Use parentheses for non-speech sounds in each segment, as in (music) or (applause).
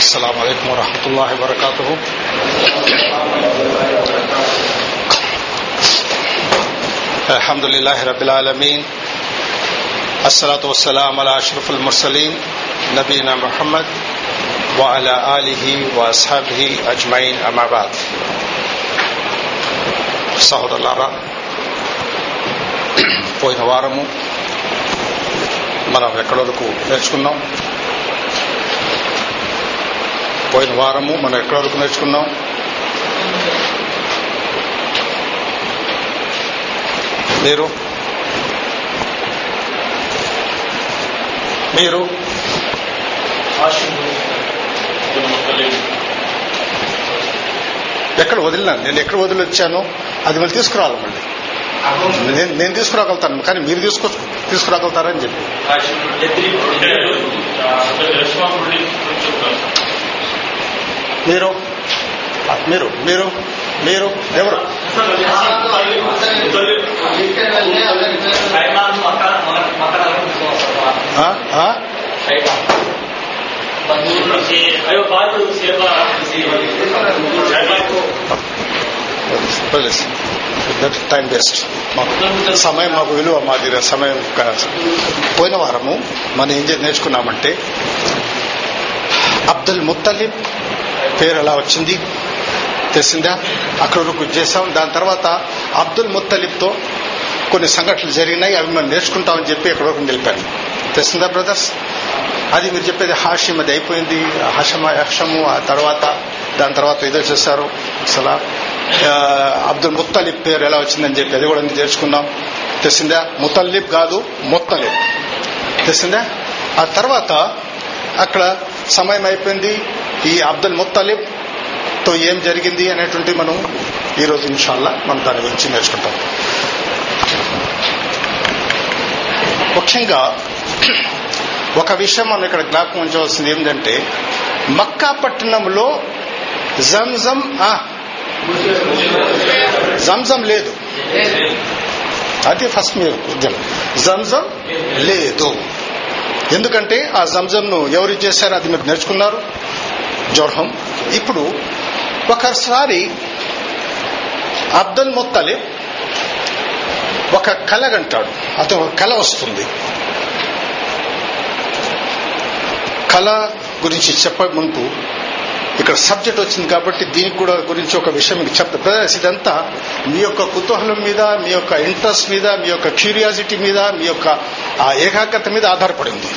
السلام عليكم ورحمة الله وبركاته الحمد لله رب العالمين الصلاة والسلام على أشرف المرسلين نبينا محمد وعلى آله وأصحابه أجمعين أما بعد సహోదరులారా పోయిన వారము మనం ఎక్కడి వరకు నేర్చుకున్నాం పోయిన వారము మనం ఎక్కడ వరకు నేర్చుకున్నాం? మీరు? మీరు? ఎక్కడ వదిలినాను నేను ఎక్కడ వదిలి వచ్చాను? అది మళ్ళీ తీసుకురావాలి మళ్ళీ. నేను నేను తీసుకురాగలుగుతాను కానీ మీరు తీసుకు తీసుకురాగలుగుతారని చెప్పి. మీరు మీరు మీరు మీరు ఎవరు? దట్ టైం వేస్ట్ మాకు సమయం మాకు విలువ మాది సమయం పోయిన వారము మనం ఏం నేర్చుకున్నామంటే అబ్దుల్ ముత్తలిబ్ పేరు ఎలా వచ్చింది? తెలిసిందా? అక్కడ వరకు చేసాం దాని తర్వాత అబ్దుల్ ముత్తలిబ్తో కొన్ని సంఘటనలు జరిగినాయి. అవి మనం నేర్చుకుంటామని చెప్పి ఎక్కడ వరకు నిలిపాను తెలిసిందా బ్రదర్స్? అది మీరు చెప్పేది హాషిం అది అయిపోయింది. హషమ హషము ఆ తర్వాత దాని తర్వాత ఏదో చేశారు. అసలు అబ్దుల్ ముత్తలిబ్ పేరు ఎలా వచ్చిందని చెప్పి అది కూడా నేర్చుకున్నాం తెలిసిందా? ముతల్లిప్ కాదు ముత్తలిబ్. తెలిసిందా? ఆ తర్వాత అక్కడ సమయం అయిపోయింది. ఈ అబ్దుల్ ముత్తలిబ్తో ఏం జరిగింది అనేటువంటి మనం ఈ రోజు ఇన్షాల్లా మనం దాని గురించి నేర్చుకుంటాం. ముఖ్యంగా ఒక విషయం మనం ఇక్కడ జ్ఞాపకం ఉంచవలసింది ఏంటంటే మక్కా పట్టణంలో జంజం ఆ, జంజం లేదు. అది ఫస్ట్ మీరు ఉద్యమం జంజం లేదు. ఎందుకంటే ఆ జంజంను ఎవరు చేశారు అది మీరు నేర్చుకున్నారు. జోర్హం ఇప్పుడు ఒకసారి అబ్దుల్ ముత్తలి ఒక కలగంటాడు అతను ఒక కళ వస్తుంది. కళ గురించి చెప్ప ముందు ఇక్కడ సబ్జెక్ట్ వచ్చింది కాబట్టి దీనికి కూడా గురించి ఒక విషయం మీకు చెప్తా. బ్రదర్స్ ఇదంతా మీ యొక్క కుతూహలం మీద మీ యొక్క ఇంట్రెస్ట్ మీద మీ యొక్క క్యూరియాసిటీ మీద మీ యొక్క ఆ ఏకాగ్రత మీద ఆధారపడింది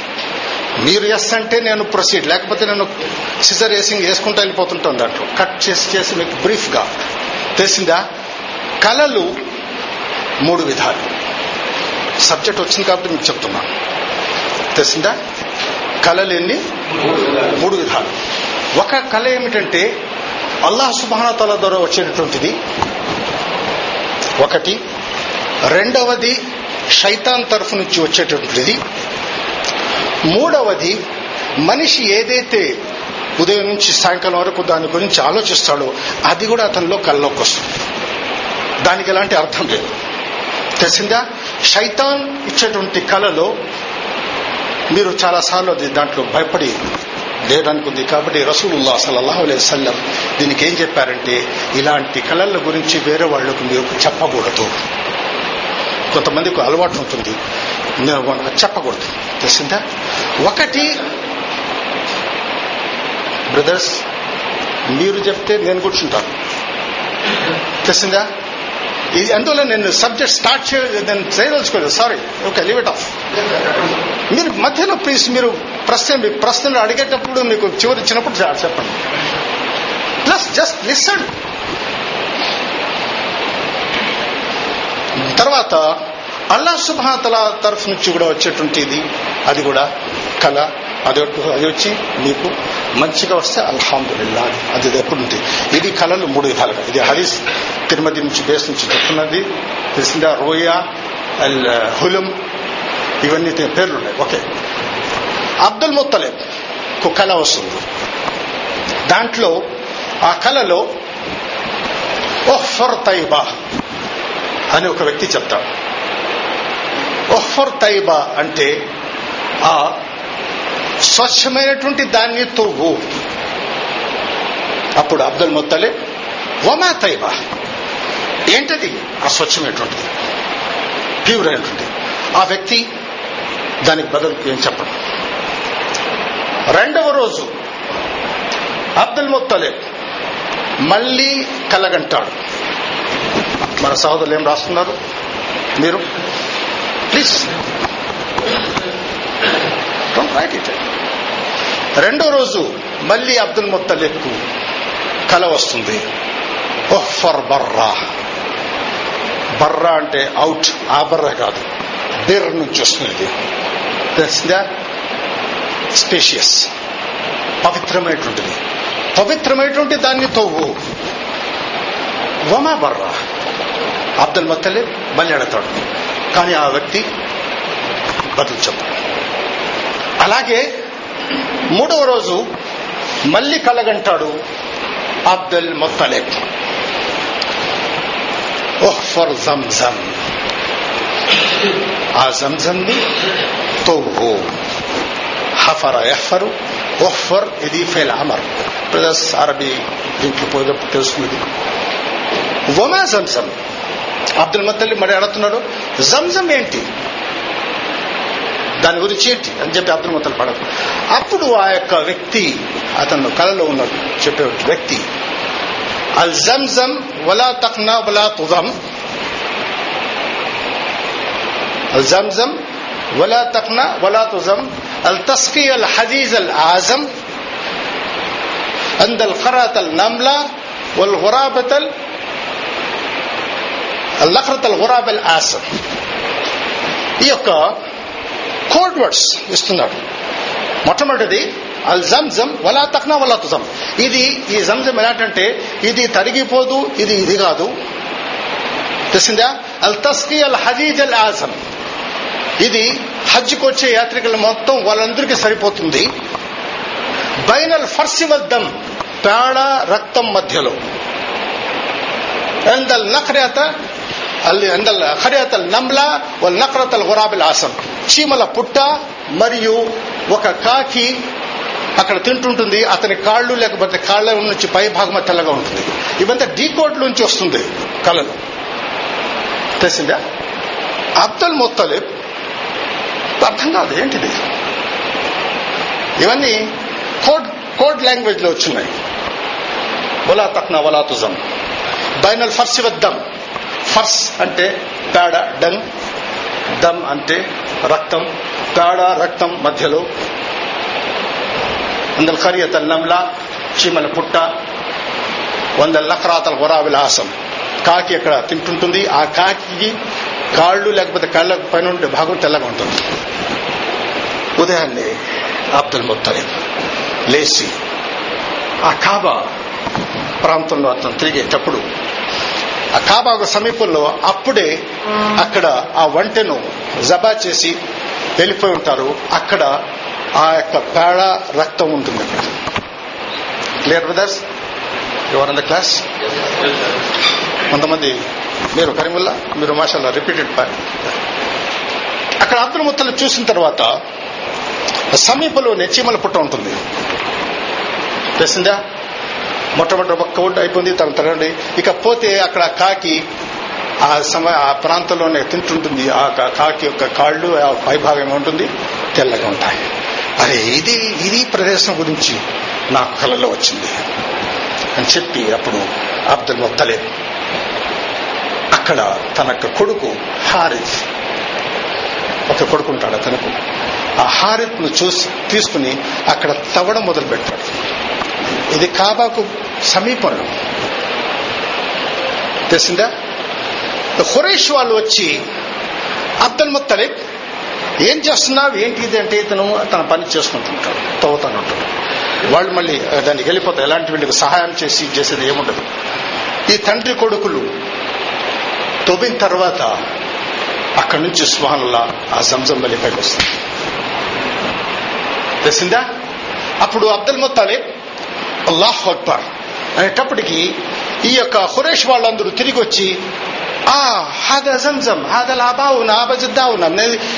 మీరు ఎస్ అంటే నేను ప్రొసీడ్ లేకపోతే నేను సిజర్ వేసింగ్ వేసుకుంటూ వెళ్ళిపోతుంటాను దాంట్లో. కట్ చేసి చేసి మీకు బ్రీఫ్గా తెలిసిందా? కళలు మూడు విధాలు. సబ్జెక్ట్ వచ్చింది కాబట్టి మీకు చెప్తున్నాను తెలిసిందా? కళలు ఎన్ని? మూడు విధాలు. ఒక కళ ఏమిటంటే అల్లాహ్ సుబానతల ద్వారా వచ్చేటటువంటిది. ఒకటి. రెండవది శైతాన్ తరఫు నుంచి వచ్చేటటువంటిది. మూడవది మనిషి ఏదైతే ఉదయం నుంచి సాయంకాలం వరకు దాని గురించి ఆలోచిస్తాడో అది కూడా అతనిలో కళ్ళలోకి వస్తుంది. దానికి ఎలాంటి అర్థం లేదు. తెలిసిందా? శైతాన్ ఇచ్చేటువంటి కళలో మీరు చాలాసార్లు అది దాంట్లో భయపడి లేడానికి ఉంది కాబట్టి రసూలుల్లా సలహా సల్లం దీనికి ఏం చెప్పారంటే ఇలాంటి కళల గురించి వేరే వాళ్ళకు మీరు చెప్పకూడదు. కొంతమందికి అలవాటు ఉంటుంది. నేను వాళ్ళకి చెప్పకూడదు. తెలిసిందా? ఒకటి బ్రదర్స్ మీరు చెప్తే నేను కూర్చుంటాను. తెలిసిందా? ఇది అందువల్ల నేను సబ్జెక్ట్ స్టార్ట్ చే నేను చేయదలుచుకోలేదు. Sorry okay leave it off మీరు మధ్యలో ప్లీజ్ మీరు ప్రశ్న మీ ప్రశ్నలు అడిగేటప్పుడు మీకు చివరి ఇచ్చినప్పుడు చెప్పండి. ప్లస్ జస్ట్ లిసన్ తర్వాత అల్లా సుభాతల తరఫు నుంచి కూడా వచ్చేటువంటిది అది కూడా కళ. అది అది వచ్చి మీకు మంచిగా వస్తే అల్హమ్దుల్లా అది ఎప్పుడు ఉంది ఇది కళలు మూడు విధాలుగా. ఇది హరీస్ తిరుమతి నుంచి బేస్ నుంచి చెప్తున్నది. తెలిసిందా? రోయా అల్ హులం ఇవన్నీ పేర్లు ఉన్నాయి ఓకే. అబ్దుల్ ముత్తలేబ్ ఒక కళ వస్తుంది. దాంట్లో ఆ కళలో ఓహర్ తైబా అని ఒక వ్యక్తి చెప్తాడు. ఓహర్ తైబా అంటే ఆ స్వచ్ఛమైనటువంటి దాన్ని తవ్వు అప్పుడు అబ్దుల్ ముత్తలే వమా తైబా? ఏంటది? అస్వచ్ఛమైనటువంటిది ప్యూర్ అయినటువంటిది ఆ వ్యక్తి దానికి బదులు ఏం చెప్పడం రెండవ రోజు అబ్దుల్ ముత్తలే మళ్ళీ కలగంటాడు. మన సహోదరులు ఏం రాస్తున్నారు? మీరు ప్లీజ్. రైట్ ఇట్ రెండో రోజు మళ్ళీ అబ్దుల్ ముత్తలేబ్కు కల వస్తుంది. ఓహ్ ఫర్ బర్రా. బర్రా అంటే అవుట్ ఆ బర్రా కాదు. బిర్ నుంచి వస్తుంది. తెలిసిందా స్పేషియస్. పవిత్రమైనటువంటిది. పవిత్రమైనటువంటి దాన్ని తవ్వు. వమా బర్రా. అబ్దుల్ మత్తలే మళ్ళీ అడతాడు కానీ ఆ వ్యక్తి బదులు చెప్పాడు. అలాగే మూడవ రోజు మళ్ళీ కలగంటాడు అబ్దుల్ ముత్తలిబ్. ఓహ్ ఫర్ జంజం ఆ జంజంది తవ్వు. హఫర ఎఫరు ఒఫర్ ఇది ఫెల్ అమర్. ప్లస్ అరబీ దీంట్లో పోయినప్పుడు తెలుస్తుంది. వమా జంజం అబ్దుల్ మత్తల్లి మరి అడుగుతున్నాడు జంజం ఏంటి? దాని గురించి ఏంటి అని చెప్పి అబ్దుల్ మత్తల్ పడదు అప్పుడు ఆ యొక్క వ్యక్తి అతను కళలో ఉన్నాడు చెప్పే వ్యక్తి అల్ జంజం వలా తక్నా వలా తుదం الزمزم ولا تقنع ولا تزم التسقي الحديث الأعظم عند القرة النملة والغرابة اللقرة الغراب الآسم ఈ యొక్క కోల్డ్ వర్డ్స్ ఇస్తున్నాడు మొట్టమొదటిది అల్ జంజం వలా తక్నా వలా తుజం ఇది ఈ జంజం ఎలాంటంటే ఇది తరిగిపోదు ఇది ఇది కాదు. తెలిసిందా? అల్ తస్కి అల్ హజీజ్ అల్ ఆజం ఇది హజ్కి వచ్చే యాత్రికులు మొత్తం వాళ్ళందరికీ సరిపోతుంది. బైనల్ ఫర్సి వద్దం పేడ రక్తం మధ్యలో. ఎందల్ నఖరేత అల్ ఎందల్ ఖరేతల్ నమ్లా వాళ్ళ నఖరతల్ గురాబిల్ ఆసం చీమల పుట్ట మరియు ఒక కాకి అక్కడ తింటుంటుంది. అతని కాళ్ళు లేకపోతే కాళ్ళ నుంచి పై భాగం తెల్లగా ఉంటుంది. ఇవంతా డీకోడ్ నుంచి వస్తుంది కళలు. తెలిసిందా? అబ్దుల్ ముత్తలిబ్ అర్థం కాదు ఏంటిది? ఇవన్నీ కోడ్ కోడ్ లాంగ్వేజ్లో వచ్చినాయి. వలా తక్న వలా తుజం. బైనల్ ఫర్స్ వద్దం ఫర్స్ అంటే పేడ డంగ్ దమ్ అంటే రక్తం గాఢ రక్తం మధ్యలో. వందల కరియ నమ్లా చీమల పుట్ట వందల లక్రాతల గురావిలాసం కాకి అక్కడ తింటుంటుంది ఆ కాకి కాళ్ళు లేకపోతే కళ్ళ పైన ఉండే భాగం తెల్లగా ఉంటుంది. ఉదయాన్నే అబ్దుల్ ముత్తలీబ్ లేచి ఆ కాబా ప్రాంతంలో అతను తిరిగేటప్పుడు ఆ కాబాకు సమీపంలో అప్పుడే అక్కడ ఆ వంటను జబా చేసి వెళ్ళిపోయి ఉంటారు. అక్కడ ఆ యొక్క పేడ రక్తం ఉంటుంది. Clear brothers your in the class కొంతమంది మీరు కరీముల్లా? మీరు మాషాల్లా రిపీటెడ్ పాయింట్ అక్కడ అబ్దుల్ ముత్తలు చూసిన తర్వాత సమీపంలోనే చీమల పుట్ట ఉంటుంది. తెలిసిందా? మొట్టమొదటి ఒక్క ఒడ్డు అయిపోయింది తన తరండి ఇక పోతే అక్కడ కాకి ఆ సమయ ఆ ప్రాంతంలోనే తింటుంటుంది. ఆ కాకి యొక్క కాళ్ళు ఆ పైభాగం ఉంటుంది తెల్లగా ఉంటాయి. అరే ఇది ఇది ప్రదేశం గురించి నాకు కలలో వచ్చింది. అని చెప్పి అప్పుడు అబ్దుల్ ముత్తలేబ్ అక్కడ తన కొడుకు హారిత్ ఒక కొడుకు ఉంటాడు ఆ హారిత్ను చూసి తీసుకుని అక్కడ తవ్వడం మొదలు పెట్టాడు ఇది కాబాకు సమీపంలో. తెలిసిందా? హురేష్ వాళ్ళు వచ్చి అబ్దుల్ ముత్తలిబ్ ఏం చేస్తున్నావు? ఏంటి ఇది అంటే ఇతను తన పని చేసుకుంటుంటాడు తవ్వుతాను ఉంటాడు వాళ్ళు మళ్ళీ దానికి వెళ్ళిపోతారు ఎలాంటి వీళ్ళకి సహాయం చేసి చేసేది ఏముండదు. ఈ తండ్రి కొడుకులు తవ్విన తర్వాత అక్కడి నుంచి సుహానుల్లా ఆ జంజం వెళ్ళి పైకి వస్తుంది. తెలిసిందా? అప్పుడు అబ్దుల్ ముత్తాలిబ్ అల్లాహ్ అక్బర్. అనేటప్పటికి ఈ యొక్క హురేష్ వాళ్ళందరూ తిరిగి వచ్చి ఆ హాద జంజం హాద లాబావునా అబజిద్దావునా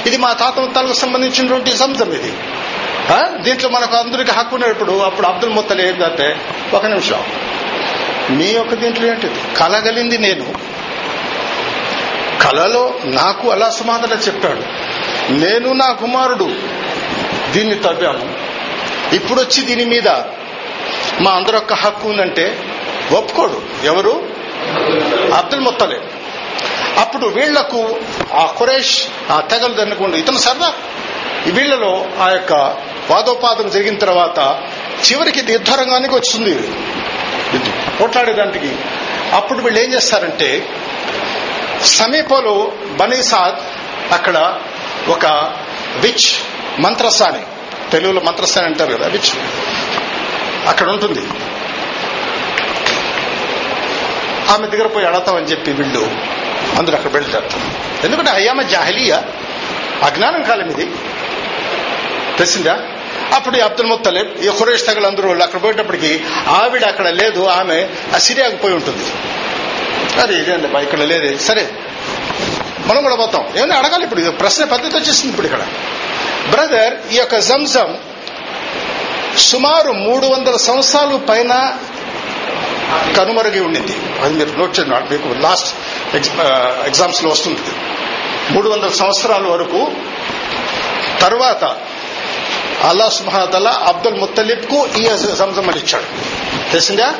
ఇది మా తాత ముత్తాలకు సంబంధించినటువంటి జంజం ఇది. దీంట్లో మనకు అందరికి హక్కు ఉన్నప్పుడు అప్పుడు అబ్దుల్ ముత్తలు ఏంటంటే ఒక నిమిషం మీ యొక్క దీంట్లో ఏంటిది? కలగలింది నేను. కలలో నాకు అలా సమాధానం చెప్పాడు నేను నా కుమారుడు దీన్ని తవ్వాము ఇప్పుడు వచ్చి దీని మీద మా అందరి యొక్క హక్కు ఉందంటే ఒప్పుకోడు. ఎవరు? అబ్దుల్ ముత్తలే అప్పుడు వీళ్ళకు ఆ ఖురేష్ ఆ తెగలు దన్నుకుండా. ఇతను సరదా వీళ్ళలో ఆ యొక్క వాదోపాదం జరిగిన తర్వాత చివరికి ఇది. యుద్ధరంగానికి వచ్చింది పోట్లాడేదానికి అప్పుడు వీళ్ళు ఏం చేస్తారంటే సమీపంలో బనీసాద్ అక్కడ ఒక విచ్ మంత్రస్థాని తెలుగులో మంత్రస్థాని అంటారు కదా విచ్. అక్కడ ఉంటుంది. ఆమె దగ్గర పోయి అడతామని చెప్పి వీళ్ళు అందరూ అక్కడ వెళ్తారు ఎందుకంటే అయ్యామ జాహలీయ? అజ్ఞానం కాలం ఇది. తెలిసిందా? అప్పుడు అబ్దుల్ ముత్తలేబ్ ఈ ఖురేష్ తగలు అందరూ వాళ్ళు అక్కడ పోయేటప్పటికి ఆవిడ అక్కడ లేదు ఆమె అసిరియాకు పోయి ఉంటుంది. అరే ఇదేండి బా ఇక్కడ లేదే. సరే మనం కూడా పోతాం. ఏమన్నా అడగాలి ఇప్పుడు ప్రశ్న పద్ధతి వచ్చేసింది ఇప్పుడు ఇక్కడ. బ్రదర్ ఈ యొక్క జంజం సుమారు మూడు వందల సంవత్సరాలు పైన కనుమరుగి ఉండింది. అది మీరు నోట్ చేయండి మీకు లాస్ట్ ఎగ్జామ్స్ uh, లో వస్తుంది మూడు వందల సంవత్సరాల వరకు తరువాత అల్లా సుమహాతల అబ్దుల్ ముత్తలిబ్కు ఈ సంసం ఇచ్చాడు. తెలిసిందా?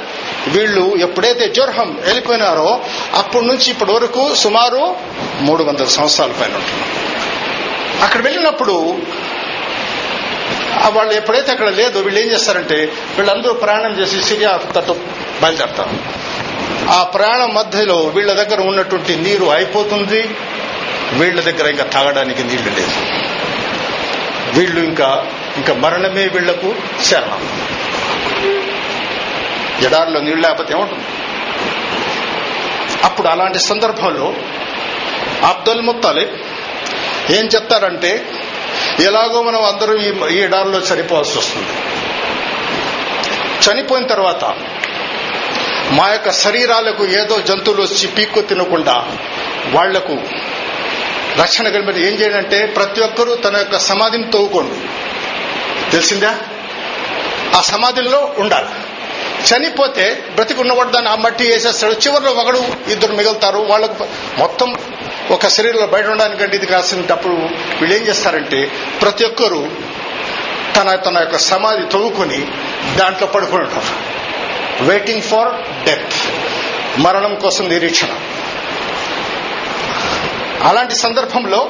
వీళ్ళు ఎప్పుడైతే జోర్హం వెళ్ళిపోయినారో అప్పటి నుంచి ఇప్పటి వరకు సుమారు మూడు వందల సంవత్సరాల పైన ఉంటున్నారు అక్కడ వెళ్ళినప్పుడు వాళ్ళు ఎప్పుడైతే అక్కడ లేదో వీళ్ళు ఏం చేస్తారంటే వీళ్ళందరూ ప్రయాణం చేసి సిరియా తట్టు బయలుదేరతారు. ఆ ప్రయాణం మధ్యలో వీళ్ళ దగ్గర ఉన్నటువంటి నీరు అయిపోతుంది. వీళ్ళ దగ్గర ఇంకా తాగడానికి నీళ్ళు లేదు. వీళ్ళు ఇంకా ఇంకా మరణమే వీళ్ళకు శరణం. ఎడారిలో నీళ్ళు లేకపోతే ఏముంటుంది? అప్పుడు అలాంటి సందర్భంలో అబ్దుల్ ముత్తాలిబ్ ఏం చెప్తారంటే ఎలాగో మనం అందరూ ఈ ఈ ఎడారిలో చనిపోవాల్సి వస్తుంది. చనిపోయిన తర్వాత మా యొక్క శరీరాలకు ఏదో జంతువులు వచ్చి పీక్కు తినకుండా వాళ్ళకు రక్షణ కలిపి ఏం చేయాలంటే ప్రతి ఒక్కరూ తన యొక్క సమాధిని తవ్వుకోండి తెలిసిందా? ఆ సమాధిలో ఉండాలి. చనిపోతే బ్రతికున్నవాడు దాన్ని ఆ మట్టి వేసేస్తాడు. చివరిలో ఒకడు ఇద్దరు మిగులుతారు. వాళ్ళకు మొత్తం ఒక శరీరంలో బయట ఉండడానికంటే ఇది కాసినప్పుడు వీళ్ళు ఏం చేస్తారంటే ప్రతి ఒక్కరూ తన తన యొక్క సమాధి తవ్వుకొని దాంట్లో పడుకుని ఉంటారు వెయిటింగ్ ఫర్ డెత్ మరణం కోసం నిరీక్షణ. అలాంటి సందర్భంలో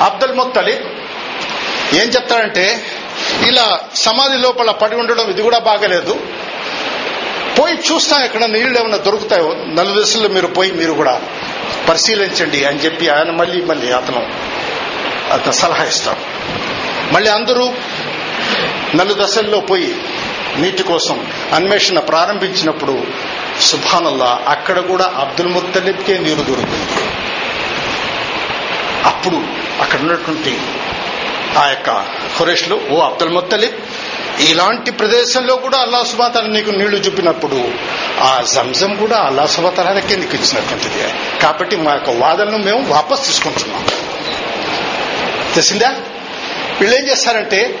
అబ్దుల్ ముత్తలిబ్ ఏం చెప్తాడంటే ఇలా సమాధి లోపల పడి ఉండడం ఇది కూడా బాగలేదు. పోయి చూస్తాం ఎక్కడ నీళ్ళు ఏమైనా దొరుకుతాయో నలుదశల్లో మీరు పోయి మీరు కూడా పరిశీలించండి అని చెప్పి ఆయన మళ్ళీ మళ్ళీ అతను అతను సలహా ఇస్తాడు. మళ్ళీ అందరూ నలుదశల్లో పోయి నీటి కోసం అన్వేషణ ప్రారంభించినప్పుడు సుభానల్లా అక్కడ కూడా అబ్దుల్ ముత్తలిబ్కే నీరు దొరుకుతుంది అప్పుడు అక్కడ ఉన్నటువంటి ఆ యొక్క ఖురేష్లు ఓ అబ్దుల్ ముత్తలిబ్ ఇలాంటి ప్రదేశంలో కూడా అల్లా సుబాతల నీకు నీళ్ళు చూపినప్పుడు ఆ జంజం కూడా అల్లా సుబాతాలకే నీకు ఇచ్చినటువంటిది. కాబట్టి మా యొక్క వాదనను మేము వాపస్ తీసుకుంటున్నాం. తెలిసిందా? వీళ్ళు ఏం చేస్తారంటే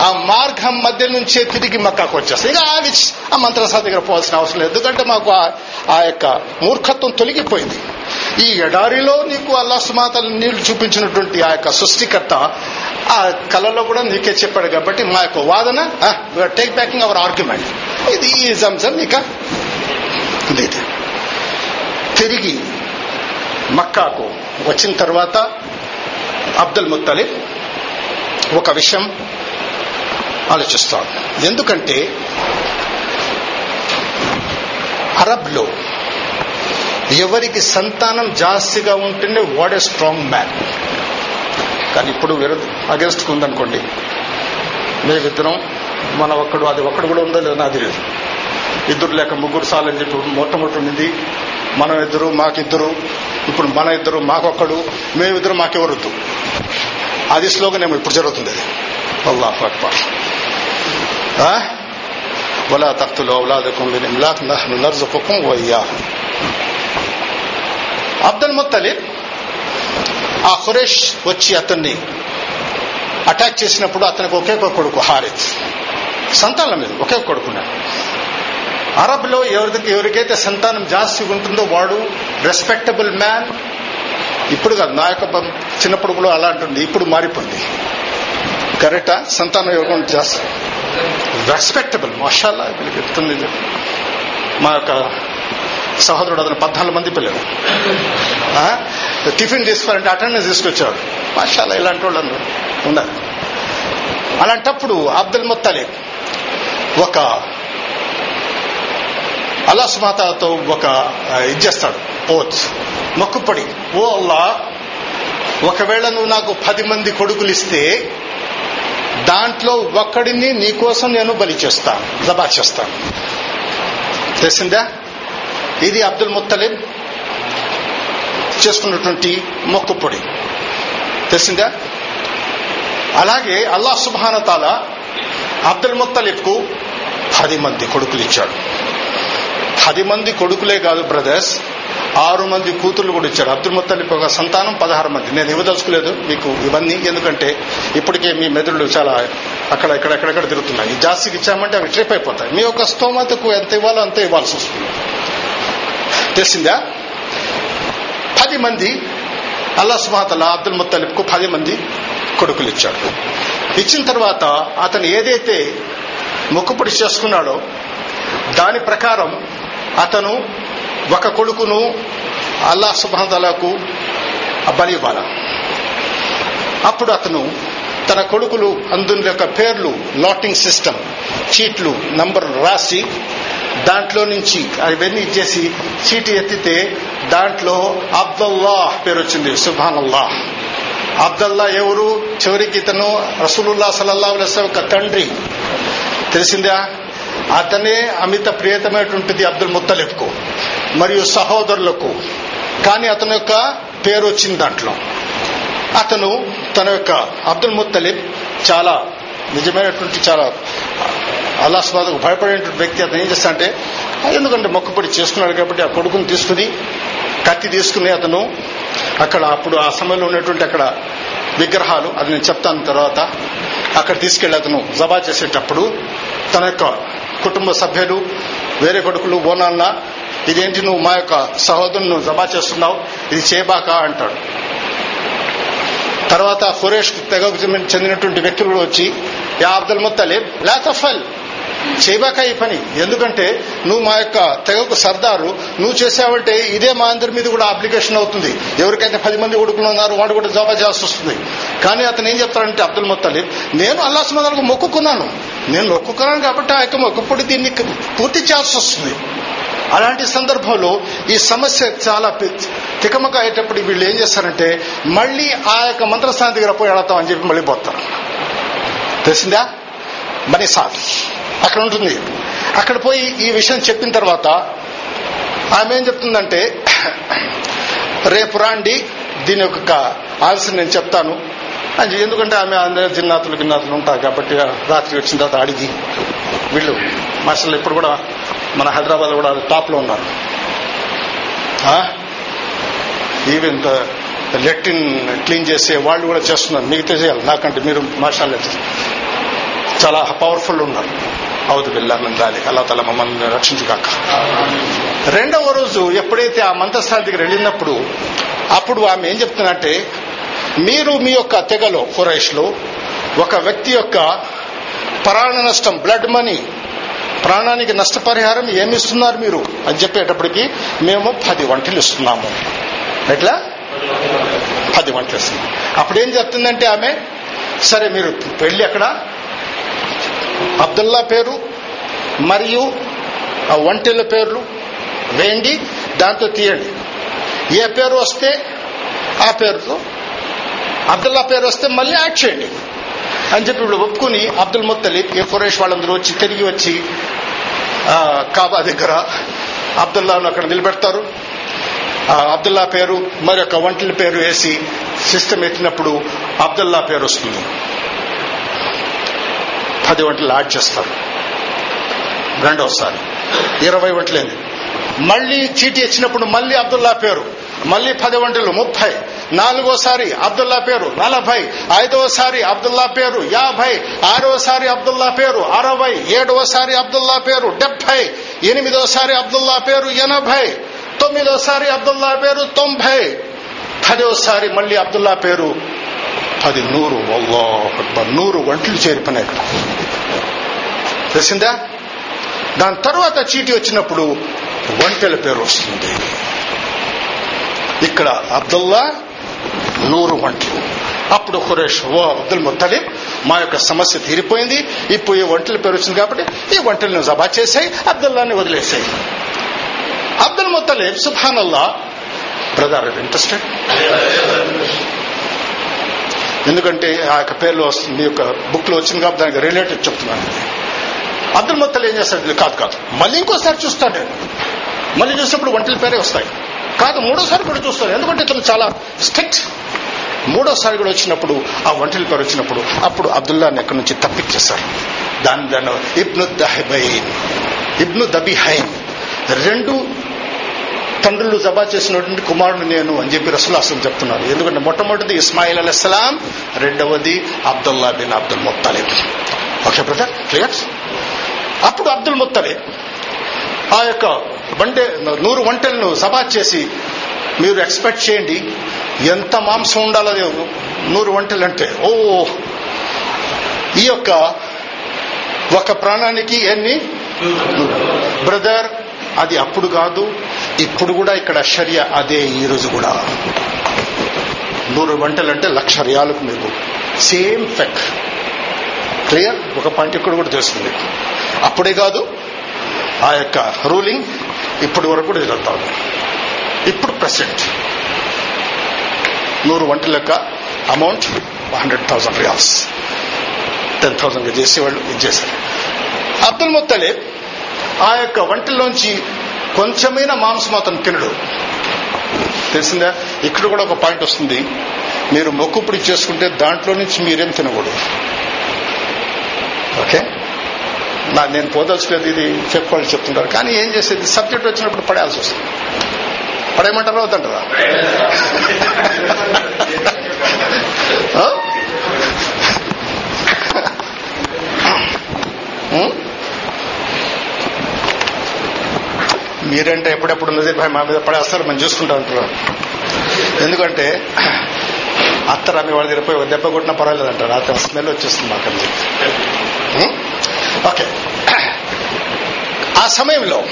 ఆ మార్గం మధ్య నుంచే తిరిగి మక్కాకు వచ్చేస్తాం. ఇక ఆ విచ్ ఆ మంత్రసా దగ్గర పోవాల్సిన అవసరం లేదు. ఎందుకంటే మాకు ఆ యొక్క మూర్ఖత్వం తొలగిపోయింది. ఈ ఎడారిలో నీకు అల్లా సుమాతలు నీళ్ళు చూపించినటువంటి ఆ యొక్క సృష్టికర్త ఆ కళలో కూడా నీకే చెప్పాడు కాబట్టి మా యొక్క వాదన టేక్ బ్యాకింగ్ అవర్ ఆర్గ్యుమెంట్ ఇది ఈ జంజం ఇక. లేదు తిరిగి మక్కాకు వచ్చిన తర్వాత అబ్దుల్ ముత్తలిబ్ ఒక విషయం ఆలోచిస్తాడు ఎందుకంటే అరబ్లో ఎవరికి సంతానం జాస్తిగా ఉంటేనే వాడే స్ట్రాంగ్ మ్యాన్. కానీ ఇప్పుడు అగెన్స్ట్ ఉందనుకోండి. మేమిద్దరం మన ఒక్కడు అది ఒక్కడు కూడా ఉందో లేదో నాది లేదు. ఇద్దరు లేక ముగ్గురు సార్లు అని చెప్పి మొట్టమొదటి ఉంది మనం ఇద్దరు మాకిద్దరు ఇప్పుడు మన ఇద్దరు మాకొక్కడు మేమిద్దరు మాకెవరొద్దు. అది స్లోగన్ ఏమో ఇప్పుడు జరుగుతుంది అది. అల్లాహ్ అక్బర్. ولا تقتلوا أولادكم من إملاق نحن نرزقكم وإياهم అబ్దుల్ ముత్తలిబ్ ఆ ఖురేష్ వచ్చి అతన్ని అటాక్ చేసినప్పుడు అతనికి ఒకే ఒక కొడుకు హారిత్ సంతానం మీద ఒకే కొడుకున్నాడు అరబ్ లో ఎవరికి ఎవరికైతే సంతానం జాస్తి ఉంటుందో వాడు రెస్పెక్టబుల్ మ్యాన్ ఇప్పుడు కాదు నా యొక్క బం- చిన్నప్పుడు కూడా అలా అంటుంది ఇప్పుడు మారిపోయింది కరెక్టా? సంతానం యోగం జాస్తి రెస్పెక్టబుల్ మషాలా వీళ్ళకి చెప్తుంది మా యొక్క సహోదరుడు అతను పద్నాలుగు మంది పిల్లలు. టిఫిన్ తీసుకోవాలంటే అటెండెన్స్ తీసుకొచ్చాడు మషాలా ఇలాంటి వాళ్ళు అందరూ ఉన్నారు. అలాంటప్పుడు అబ్దుల్ ముత్తలీబ్ ఒక అలాస్ సుమాతాతో ఒక ఇది చేస్తాడు ఓత్ మొక్కుపడి ఓ అల్లా ఒకవేళ నువ్వు నాకు పది మంది కొడుకులు ఇస్తే దాంట్లో ఒక్కడిని నీకోసం నేను బలి చేస్తాను జబా చేస్తాను తెలిసిందా? ఇది అబ్దుల్ ముత్తలిబ్ చేసుకున్నటువంటి మొక్కుపొడి తెలిసిందా? అలాగే అల్లాహ్ సుభానతాల అబ్దుల్ ముత్తలిబ్కు పది మంది కొడుకులు ఇచ్చాడు. పది మంది కొడుకులే కాదు బ్రదర్స్ ఆరు మంది కూతుర్లు కూడా ఇచ్చాడు. అబ్దుల్ ముత్తలిబ్ ఒక సంతానం పదహారు మంది. నేను ఇవ్వదలుచుకోలేదు మీకు ఇవన్నీ. ఎందుకంటే ఇప్పటికే మీ మెదడులు చాలా అక్కడ ఇక్కడ ఎక్కడెక్కడ తిరుగుతున్నాయి. జాస్తికి ఇచ్చామంటే అవి ట్రిప్ అయిపోతాయి. మీ యొక్క స్తోమతకు ఎంత ఇవ్వాలో అంతే ఇవ్వాల్సి వస్తుంది. తెలిసిందా? పది మంది అల్లా సుమాతల అబ్దుల్ ముత్తలిప్కు పది మంది కొడుకులు ఇచ్చాడు. ఇచ్చిన తర్వాత అతను ఏదైతే మొక్కుపడి చేసుకున్నాడో దాని ప్రకారం అతను ఒక కొడుకును అల్లా సుబాంతలకు బలి ఇవ్వాల? అప్పుడు అతను తన కొడుకులు అందుని యొక్క పేర్లు లాటింగ్ సిస్టమ్ చీట్లు నంబర్లు రాసి దాంట్లో నుంచి అవన్నీ ఇచ్చేసి చీటి ఎత్తితే దాంట్లో అబ్దుల్లాహ్ పేరు వచ్చింది సుభాన్ అల్లాహ్ అబ్దుల్లా ఎవరు చివరికి ఇతను రసూలుల్లా సలల్లా యొక్క తండ్రి. తెలిసిందా? అతనే అమిత ప్రియతమైనటువంటిది అబ్దుల్ ముత్తలిబ్కు మరియు సహోదరులకు. కానీ అతని యొక్క పేరు వచ్చింది దాంట్లో. అతను తన యొక్క అబ్దుల్ ముత్తలిబ్ చాలా నిజమైనటువంటి చాలా అల్లాస్వాదకు భయపడేటువంటి వ్యక్తి అతను ఏం చేస్తాడంటే ఎందుకంటే మొక్కుపడి చేసుకున్నాడు కాబట్టి ఆ కొడుకుని తీసుకుని కత్తి తీసుకుని అతను అక్కడ అప్పుడు ఆ సమయంలో ఉన్నటువంటి అక్కడ విగ్రహాలు అది నేను చెప్తాను తర్వాత అక్కడ తీసుకెళ్ళి అతను జబా చేసేటప్పుడు తన యొక్క కుటుంబ సభ్యులు వేరే కొడుకులు ఓనాన్న ఇదేంటి నువ్వు మా యొక్క సహోదరుని జమా చేస్తున్నావు ఇది చేయబాక అంటాడు. తర్వాత ఖురేష్ తెగకు చెందినటువంటి వ్యక్తులు కూడా వచ్చి యా అబ్దుల్ ముత్తలిబ్ లా తఫల్ చేయబాక ఈ పని. ఎందుకంటే నువ్వు మా యొక్క తెగకు సర్దారు నువ్వు చేసావంటే ఇదే మా అందరి మీద కూడా అప్లికేషన్ అవుతుంది. ఎవరికైతే పది మంది కొడుకులు ఉన్నారు వాడు కూడా జవాబు చేయాల్సి వస్తుంది. కానీ అతను ఏం చెప్తాడంటే అబ్దుల్ ముత్తలిబ్ నేను అల్లా సుమదాలకు మొక్కుకున్నాను. నేను మొక్కుకున్నాను కాబట్టి ఆ యొక్క మొక్కుపొడి దీన్ని పూర్తి చేయాల్సి వస్తుంది. అలాంటి సందర్భంలో ఈ సమస్య చాలా తికమక అయ్యేటప్పుడు వీళ్ళు ఏం చేస్తారంటే మళ్ళీ ఆ యొక్క మంత్రస్థానం దగ్గర పోయి వెళతాం అని చెప్పి మళ్ళీ పోతారు. తెలిసిందా? మనీ సార్ అక్కడ ఉంటుంది. అక్కడ పోయి ఈ విషయం చెప్పిన తర్వాత ఆమె ఏం చెప్తుందంటే (clears throat) రేపు రాండి దీని యొక్క ఆన్సర్ నేను చెప్తాను. అని ఎందుకంటే ఆమె అందరూ జిన్నాతులు గిన్నాతులు ఉంటారు కాబట్టి రాత్రి వచ్చిన తర్వాత అడిగి వీళ్ళు మాస్టర్లు ఇప్పుడు కూడా మన హైదరాబాద్ కూడా టాప్లో ఉన్నారు. ఈవెన్ లెట్రిన్ క్లీన్ చేసే వాళ్ళు కూడా చేస్తున్నారు. మిగతా చేయాలి నాకంటే మీరు మాస్టర్లు చాలా పవర్ఫుల్ ఉన్నారు. అవుదు బిల్లాను దాలి అల్లా తల మమ్మల్ని రక్షించుగాక. రెండవ రోజు ఎప్పుడైతే ఆ మంత్రస్థానం దగ్గర వెళ్ళినప్పుడు అప్పుడు ఆమె ఏం చెప్తున్నట్టే మీరు మీ యొక్క తెగలో కురైష్లో ఒక వ్యక్తి యొక్క ప్రాణ నష్టం బ్లడ్ మనీ ప్రాణానికి నష్టపరిహారం ఏమి ఇస్తున్నారు మీరు అని చెప్పేటప్పటికి మేము పది వంటలు ఇస్తున్నాము. ఎట్లా? పది వంటలు ఇస్తున్నాం. అప్పుడేం చెప్తుందంటే ఆమె సరే మీరు వెళ్ళి అక్కడ అబ్దుల్లా పేరు మరియు ఆ ఒంటెల పేర్లు వేయండి దాంతో తీయండి. ఏ పేరు వస్తే ఆ పేరుతో అబ్దుల్లా పేరు వస్తే మళ్ళీ యాడ్ చేయండి. అని చెప్పి ఇప్పుడు ఒప్పుకుని అబ్దుల్ ముత్తలిబ్ ఏ కురేష్ వాళ్ళందరూ వచ్చి తిరిగి వచ్చి కాబా దగ్గర అబ్దుల్లాను అక్కడ నిలబెడతారు. అబ్దుల్లా పేరు మరొక వంటల పేరు వేసి సిస్టమ్ ఎత్తినప్పుడు అబ్దుల్లా పేరు వస్తుంది. పది వంటలు యాడ్ చేస్తారు. రెండోసారి. ఇరవై వంటలేంది. మళ్ళీ చీటీ ఇచ్చినప్పుడు మళ్ళీ అబ్దుల్లా పేరు. మళ్ళీ పది వంటలు ముప్పై. నాలుగోసారి అబ్దుల్లా పేరు నలభై. ఐదోసారి అబ్దుల్లా పేరు యాభై. ఆరోసారి అబ్దుల్లా పేరు అరవై. ఏడవసారి అబ్దుల్లా పేరు డెబ్బై ఎనిమిదోసారి అబ్దుల్లా పేరు ఎనభై. తొమ్మిదోసారి అబ్దుల్లా పేరు తొంభై. పదోసారి మళ్ళీ అబ్దుల్లా పేరు పది నూరు అల్లాహ్ నూరు వంటలు చేరిపోయినాయి. తెలిసిందా? దాని తర్వాత చీటీ వచ్చినప్పుడు వంటల పేరు వస్తుంది. ఇక్కడ అబ్దుల్లా నూరు వంటలు అప్పుడు ఖురేష్ ఓ అబ్దుల్ ముత్తలిబ్ మా యొక్క సమస్య తీరిపోయింది. ఇప్పుడు ఈ వంటల పేరు వచ్చింది కాబట్టి ఈ వంటలను జబా చేసాయి అబ్దుల్లాని వదిలేసాయి. అబ్దుల్ ముత్తలిబ్ సుభానల్లా బ్రదర్ ఇంట్రెస్టెడ్? ఎందుకంటే ఆ యొక్క పేర్లు వస్తుంది మీ యొక్క బుక్లో వచ్చింది కాబట్టి దానికి రిలేటెడ్ చెప్తున్నాను. అబ్దుల్ ముత్తలు ఏం చేస్తాడు? కాదు కాదు. మళ్ళీ ఇంకోసారి చూస్తాడు. నేను మళ్ళీ చూసినప్పుడు వంటల పేరే వస్తాయి. కాదు మూడోసారి కూడా చూస్తారు. ఎందుకంటే ఇతను చాలా స్ట్రిక్ట్. మూడోసారి కూడా వచ్చినప్పుడు ఆ ఒంటరి పేరు వచ్చినప్పుడు అప్పుడు అబ్దుల్లాని ఎక్కడి నుంచి తప్పించేశారు. దాని దాని ఇబ్ను దహబైన్ ఇబ్ను దబిహైన్. రెండు తండ్రులు జబా చేసినటువంటి కుమారుడు నేను అని చెప్పి రసులాసం చెప్తున్నారు. ఎందుకంటే మొట్టమొదటిది ఇస్మాయిల్ అలెస్లాం రెండవది Abdullah bin Abdul Muttalib. Okay brother clear? అప్పుడు అబ్దుల్ ముత్తలిబ్ ఆ యొక్క వంటే నూరు వంటలను సభా చేసి మీరు ఎక్స్పెక్ట్ చేయండి ఎంత మాంసం ఉండాలో నూరు వంటలు అంటే ఓ ఈ యొక్క ఒక ప్రాణానికి ఎన్ని? బ్రదర్ అది అప్పుడు కాదు ఇప్పుడు కూడా ఇక్కడ శర్య అదే ఈ రోజు కూడా. నూరు వంటలు అంటే లక్ష రియాలకు మీకు. సేమ్ ఫెక్. క్లియర్? ఒక పాయింట్ ఇక్కడ కూడా తెలుస్తుంది. అప్పుడే కాదు ఆ యొక్క రూలింగ్ ఇప్పటి వరకు కూడా జరుగుతా ఉంది ఇప్పుడు ప్రెసెంట్ నూరు వంటి లెక్క amount hundred thousand riyals ten thousand చేసేవాళ్ళు ఇది చేశారు అబ్దుల్ ముత్తలిబ్ ఆ యొక్క వంటల్లోంచి కొంచెమైన మాంసం అతను తినడు. తెలిసిందా? ఇక్కడ కూడా ఒక పాయింట్ వస్తుంది. మీరు మొక్కుపుడి చేసుకుంటే దాంట్లో నుంచి మీరేం తినకూడదు. ఓకే? నా నేను పోదలుచుకోలేదు ఇది చెప్పుకోవాలని చెప్తుంటారు. కానీ ఏం చేసేది? సబ్జెక్ట్ వచ్చినప్పుడు పడేయాల్సి వస్తుంది. పడేయమంటారా? వద్దంటారా? మీరంటే ఎప్పుడెప్పుడు నజీర్ భాయ్ మా మీద పడేస్తారు మనం చూసుకుంటా అంటున్నారు ఎందుకంటే అత్తరు వాళ్ళ దగ్గర పోయి దెబ్బ కొట్టినా పర్వాలేదు అంటారు అతను స్మెల్ వచ్చేస్తుంది మాకు అని చెప్పి. ఓకే. ఆ సమయంలో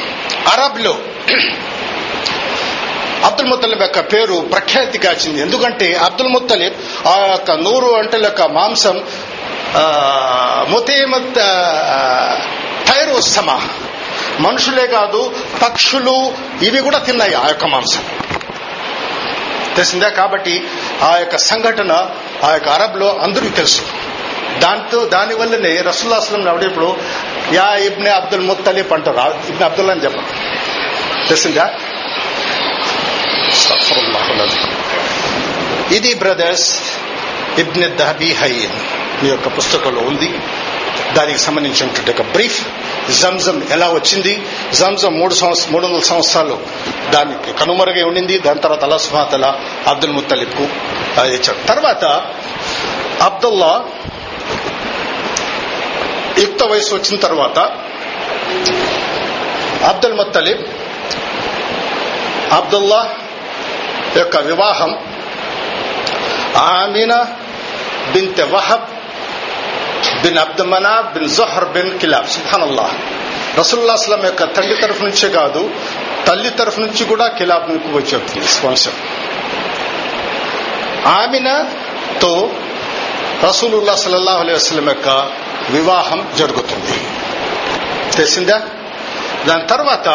అరబ్లో అబ్దుల్ ముత్తలిబ్ యొక్క పేరు ప్రఖ్యాతి కాచింది ఎందుకంటే అబ్దుల్ ముత్తలిబ్ ఆ యొక్క నూరు అంటల యొక్క మాంసం ముతేమత్ టైరు మనుషులే కాదు పక్షులు ఇవి కూడా తిన్నాయి ఆ యొక్క మాంసం. తెలిసిందా? కాబట్టి ఆ యొక్క సంఘటన ఆ యొక్క అరబ్లో అందరికీ తెలుసు. దాంతో దాని వల్లనే రసుల్లాస్లం ఇప్పుడు యా ఇబ్నే అబ్దుల్ ముత్తలిఫ్ అంటారు. ఇబ్నే అబ్దుల్లా అని చెప్పండి. తెలిసిందా? ఇది బ్రదర్స్ ఇబ్నె దహబీ హై మీ యొక్క పుస్తకంలో ఉంది. దానికి సంబంధించినటువంటి ఒక బ్రీఫ్. జంజం ఎలా వచ్చింది? జంజం మూడు సంవత్సరం మూడు వందల సంవత్సరాలు దానికి కనుమరుగై ఉండింది. దాని తర్వాత అలా సుమాతల అబ్దుల్ ముత్తలిబ్కు ఇచ్చాడు. తర్వాత అబ్దుల్లా యుక్త వయసు వచ్చిన తర్వాత అబ్దుల్ ముత్తలిబ్ అబ్దుల్లా యొక్క వివాహం ఆమినా బిన్ వహబ్ బిన్ అబ్దుమనా బిన్ జహర్ బిన్ కిలాబ్. సుహానల్లా రసూల్లా అస్లం యొక్క తండ్రి తరఫు నుంచే కాదు తల్లి తరఫు నుంచి కూడా కిలాబ్ వచ్చేస్తుంది వంశం ఆమినాతో రసూలుల్లా సల్లల్లాహు అలైహి వసల్లం యొక్క వివాహం జరుగుతుంది. తెలిసిందా? దాని తర్వాత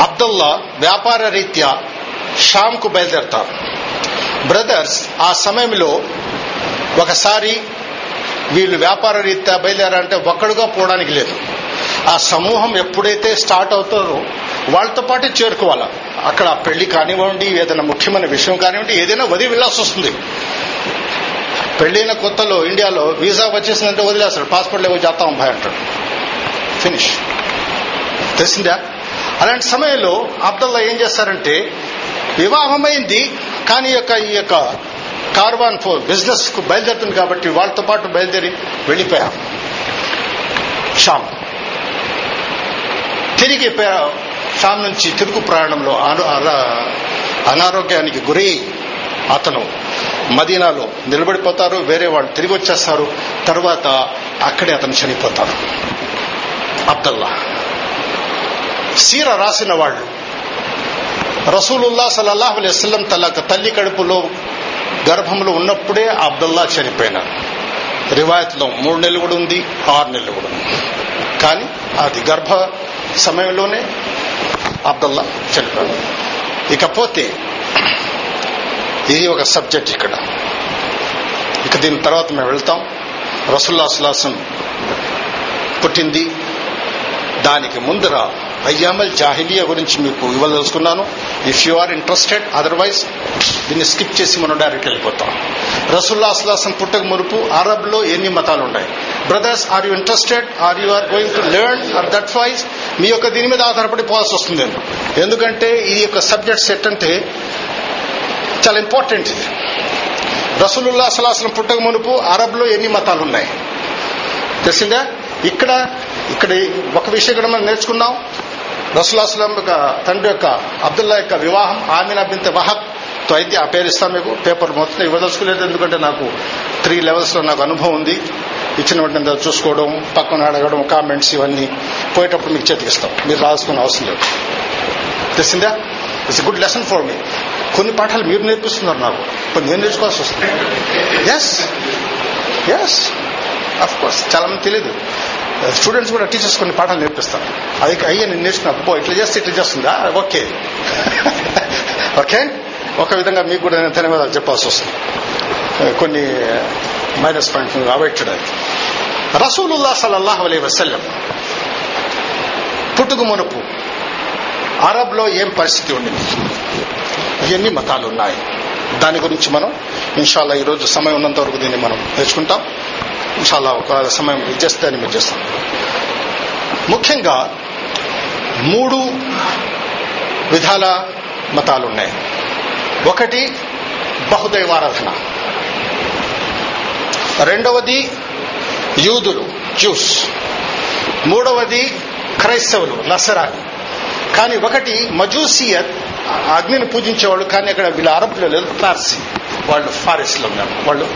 అబ్దుల్లా వ్యాపార రీత్యా షామ్కు బయలుదేరతారు. బ్రదర్స్ ఆ సమయంలో ఒకసారి వీళ్ళు వ్యాపార రీత్యా బయలుదేరారంటే ఒక్కడుగా పోవడానికి లేదు. ఆ సమూహం ఎప్పుడైతే స్టార్ట్ అవుతారో వాళ్ళతో పాటు చేరుకోవాలా. అక్కడ పెళ్ళి కానివ్వండి ఏదైనా ముఖ్యమైన విషయం కానివ్వండి ఏదైనా వదిలి వెళ్ళాల్సి వస్తుంది. పెళ్ళైన కొత్తలో ఇండియాలో వీసా వచ్చేసిందంటే వదిలేస్తాడు పాస్పోర్ట్ లేవో చేస్తాం భయ అంటాడు. ఫినిష్ తెలిసిందా? అలాంటి సమయంలో అబ్దుల్లా ఏం చేస్తారంటే వివాహమైంది కానీ యొక్క ఈ యొక్క కార్వాన్ ఫోర్ బిజినెస్కు బయలుదేరుతుంది కాబట్టి వాళ్ళతో పాటు బయలుదేరి వెళ్ళిపోయాం. షామ్. తిరిగి అస్సాం నుంచి తిరుగు ప్రయాణంలో అనారోగ్యానికి గురై అతను మదీనాలో నిలబడిపోతారు వేరే వాళ్ళు తిరిగి వచ్చేస్తారు. తర్వాత అక్కడే అతను చనిపోతారు అబ్దల్లా. సీర రాసిన వాళ్ళు రసూలుల్లా సలల్లాహు అలైస్లం తల తల్లి కడుపులో గర్భంలో ఉన్నప్పుడే అబ్దుల్లా చనిపోయినారు రివాయత్లో మూడు నెలలు కూడా ఉంది ఆరు నెలలు కూడా ఉంది. కానీ అది గర్భ సమయంలోనే అబ్దుల్లా చనిపోయాడు. ఇకపోతే ఇది ఒక సబ్జెక్ట్ ఇక్కడ. ఇక దీని తర్వాత మేము వెళ్తాం. రసుల్లా సులాసం పుట్టింది. దానికి ముందర అయ్యామల్ జాహిలియా గురించి మీకు ఇవ్వదలుచుకున్నాను. If you are interested otherwise దీన్ని స్కిప్ చేసి మనం డైరెక్ట్ వెళ్ళిపోతాం. రసుల్లా అస్లాసం పుట్టక మురుపు అరబ్లో ఎన్ని మతాలు ఉన్నాయి? Brothers are you interested or you are going to learn or that wise మీ యొక్క దీని మీద ఆధారపడి పోవాల్సి వస్తుంది నేను. ఎందుకంటే ఈ యొక్క సబ్జెక్ట్ సెట్ అంటే చాలా ఇంపార్టెంట్ ఇది. రసూలుల్లా అసలాసలం పుట్టక మునుపు అరబ్లో ఎన్ని మతాలు ఉన్నాయి? తెలిసిందా? ఇక్కడ ఇక్కడ ఒక విషయం కూడా మనం నేర్చుకున్నాం. రసూలాస్లం యొక్క తండ్రి యొక్క అబ్దుల్లా యొక్క వివాహం ఆమెన బింత వహబ్. తో అయితే ఆ పేరు ఇస్తాను మీకు. పేపర్ మొత్తం ఇవ్వదలుచుకోలేదు ఎందుకంటే నాకు త్రీ లెవెల్స్లో నాకు అనుభవం ఉంది. ఇచ్చిన వెంటనే చూసుకోవడం పక్కన అడగడం కామెంట్స్ ఇవన్నీ పోయేటప్పుడు మీకు చేతికిస్తాం మీరు రాసుకునే అవసరం లేదు. తెలిసిందా? It's good lesson for me కొన్ని పాఠాలు మీరు నేర్పిస్తున్నారు నాకు. కొన్ని నేను నేర్చుకోవాల్సి వస్తుంది. ఎస్ ఎస్ అఫ్ కోర్స్ చాలా మంది తెలియదు Uh, స్టూడెంట్స్ కూడా టీచర్స్ కొన్ని పాఠాలు నేర్పిస్తారు. అది అయ్యే నేను నేర్చుకున్నా. అబ్బో ఇట్లా చేస్తే ఇట్లా చేస్తుందా? ఓకే. (laughs) ఓకే? ఒక విధంగా మీకు కూడా నేను ధన్యవాదాలు చెప్పాల్సి వస్తుంది. Uh, కొన్ని మైనస్ పాయింట్స్ అవాయిడ్ చేయడానికి. రసూలుల్లా సలల్లాహ్ అలీ వసల్లం పుట్టుకు మునుపు అరబ్లో ఏం పరిస్థితి ఉండింది? ఎన్ని మతాలు ఉన్నాయి దాని గురించి మనం ఇన్షాల్లా ఈరోజు సమయం ఉన్నంత వరకు దీన్ని మనం నేర్చుకుంటాం. ఇన్షాల్లా ఒక సమయం ఇచ్చేస్తే దాన్ని మీరు చేస్తాం. ముఖ్యంగా మూడు విధాల మతాలు ఉన్నాయి ఒకటి బహుదైవారాధన. రెండవది యూదులు జ్యూస్ మూడవది క్రైస్తవులు నసరాని కానీ ఒకటి మజూసియత్ అగ్నిని పూజించేవాళ్ళు కానీ అక్కడ వీళ్ళ అరబ్లో లేదు పార్సీ వాళ్ళు ఫారెస్ట్లో ఉన్నారు. వాళ్ళు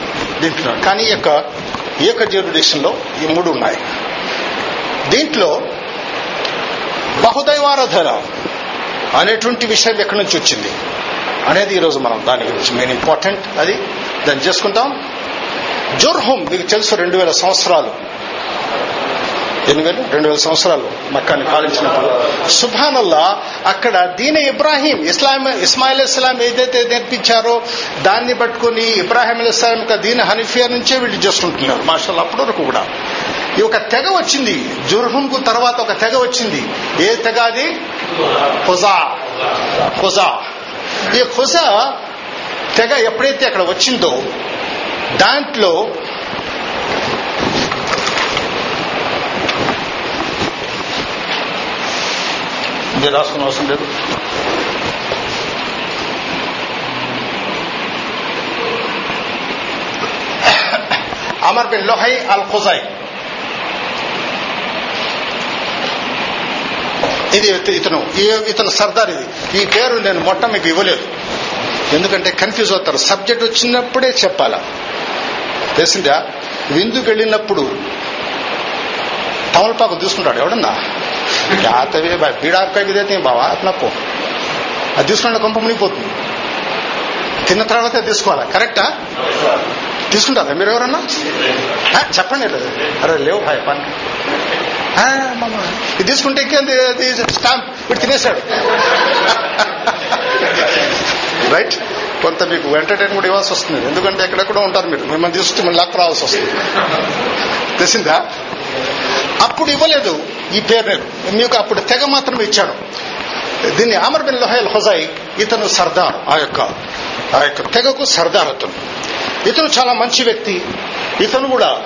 దీంట్లో కానీ యొక్క ఈ యొక్క జ్యూరిడిక్షన్ ఈ మూడు ఉన్నాయి దీంట్లో బహుదైవారాధన అనేటువంటి విషయం ఎక్కడి నుంచి వచ్చింది? అనేది ఈరోజు మనం దాని గురించి మెయిన్ ఇంపార్టెంట్ అది. దాన్ని చేసుకుంటాం జోర్హోమ్ మీకు తెలుసు రెండు వేల సంవత్సరాలు. ఎన్ని వేలు రెండు వేల సంవత్సరాలు మక్కాన్ని పాలించినప్పుడు. సుభానల్లా అక్కడ దీన ఇబ్రాహీం ఇస్లాం ఇస్మాయిల్ ఇస్లాం ఏదైతే నేర్పించారో దాన్ని పట్టుకుని ఇబ్రాహీం ఇస్లాం యొక్క దీన హనీఫియా నుంచే వీళ్ళు చేసుకుంటున్నారు మాషల్ అప్పటి వరకు కూడా. ఈ ఒక తెగ వచ్చింది. జుర్హంకు తర్వాత ఒక తెగ వచ్చింది. ఏ తెగ అది? ఖుజా. ఖుజా. ఈ ఖుజా తెగ ఎప్పుడైతే అక్కడ వచ్చిందో దాంట్లో మీరు రాసుకున్న అవసరం లేదు. అమర్ బిన్ లోహై అల్ ఖుజై ఇది ఇతను ఈ- ఇతను సర్దార్ ఇది. ఈ పేరు నేను మొట్ట మీకు ఇవ్వలేదు. ఎందుకంటే కన్ఫ్యూజ్ అవుతారు. సబ్జెక్ట్ వచ్చినప్పుడే చెప్పాలా? తెలిసిందా? విందుకు వెళ్ళినప్పుడు తమలపాకు తీసుకుంటాడు ఎవడన్నా? జాతవే బీడాకాయ విదేతే బావా అట్లపో అది తీసుకున్న కొంప మునిగిపోతుంది తిన్న తర్వాత తీసుకోవాలా కరెక్టా తీసుకుంటారా మీరు ఎవరన్నా ఆ, చెప్పండి లేదు అరే లేవు హాయ్ పని ఇది తీసుకుంటే ఇంకేంది స్టాంప్ ఇప్పుడు తినేశాడు రైట్ కొంత మీకు ఎంటర్టైన్ కూడా ఇవ్వాల్సి వస్తుంది ఎందుకంటే ఎక్కడెక్కడో ఉంటారు మీరు మిమ్మల్ని తీసుకుంటే మళ్ళీ లాక్ రావాల్సి వస్తుంది తెలిసిందా అప్పుడు ఇవ్వలేదు ఈ పేరు నేను మీకు అప్పుడు తెగ మాత్రమే ఇచ్చాడు. దీన్ని అమర్ బిన్ లొహైల్ హుజై ఇతను సర్దార్ ఆ యొక్క ఆ యొక్క తెగకు సర్దార్ అతను. ఇతను చాలా మంచి వ్యక్తి. ఇతను కూడా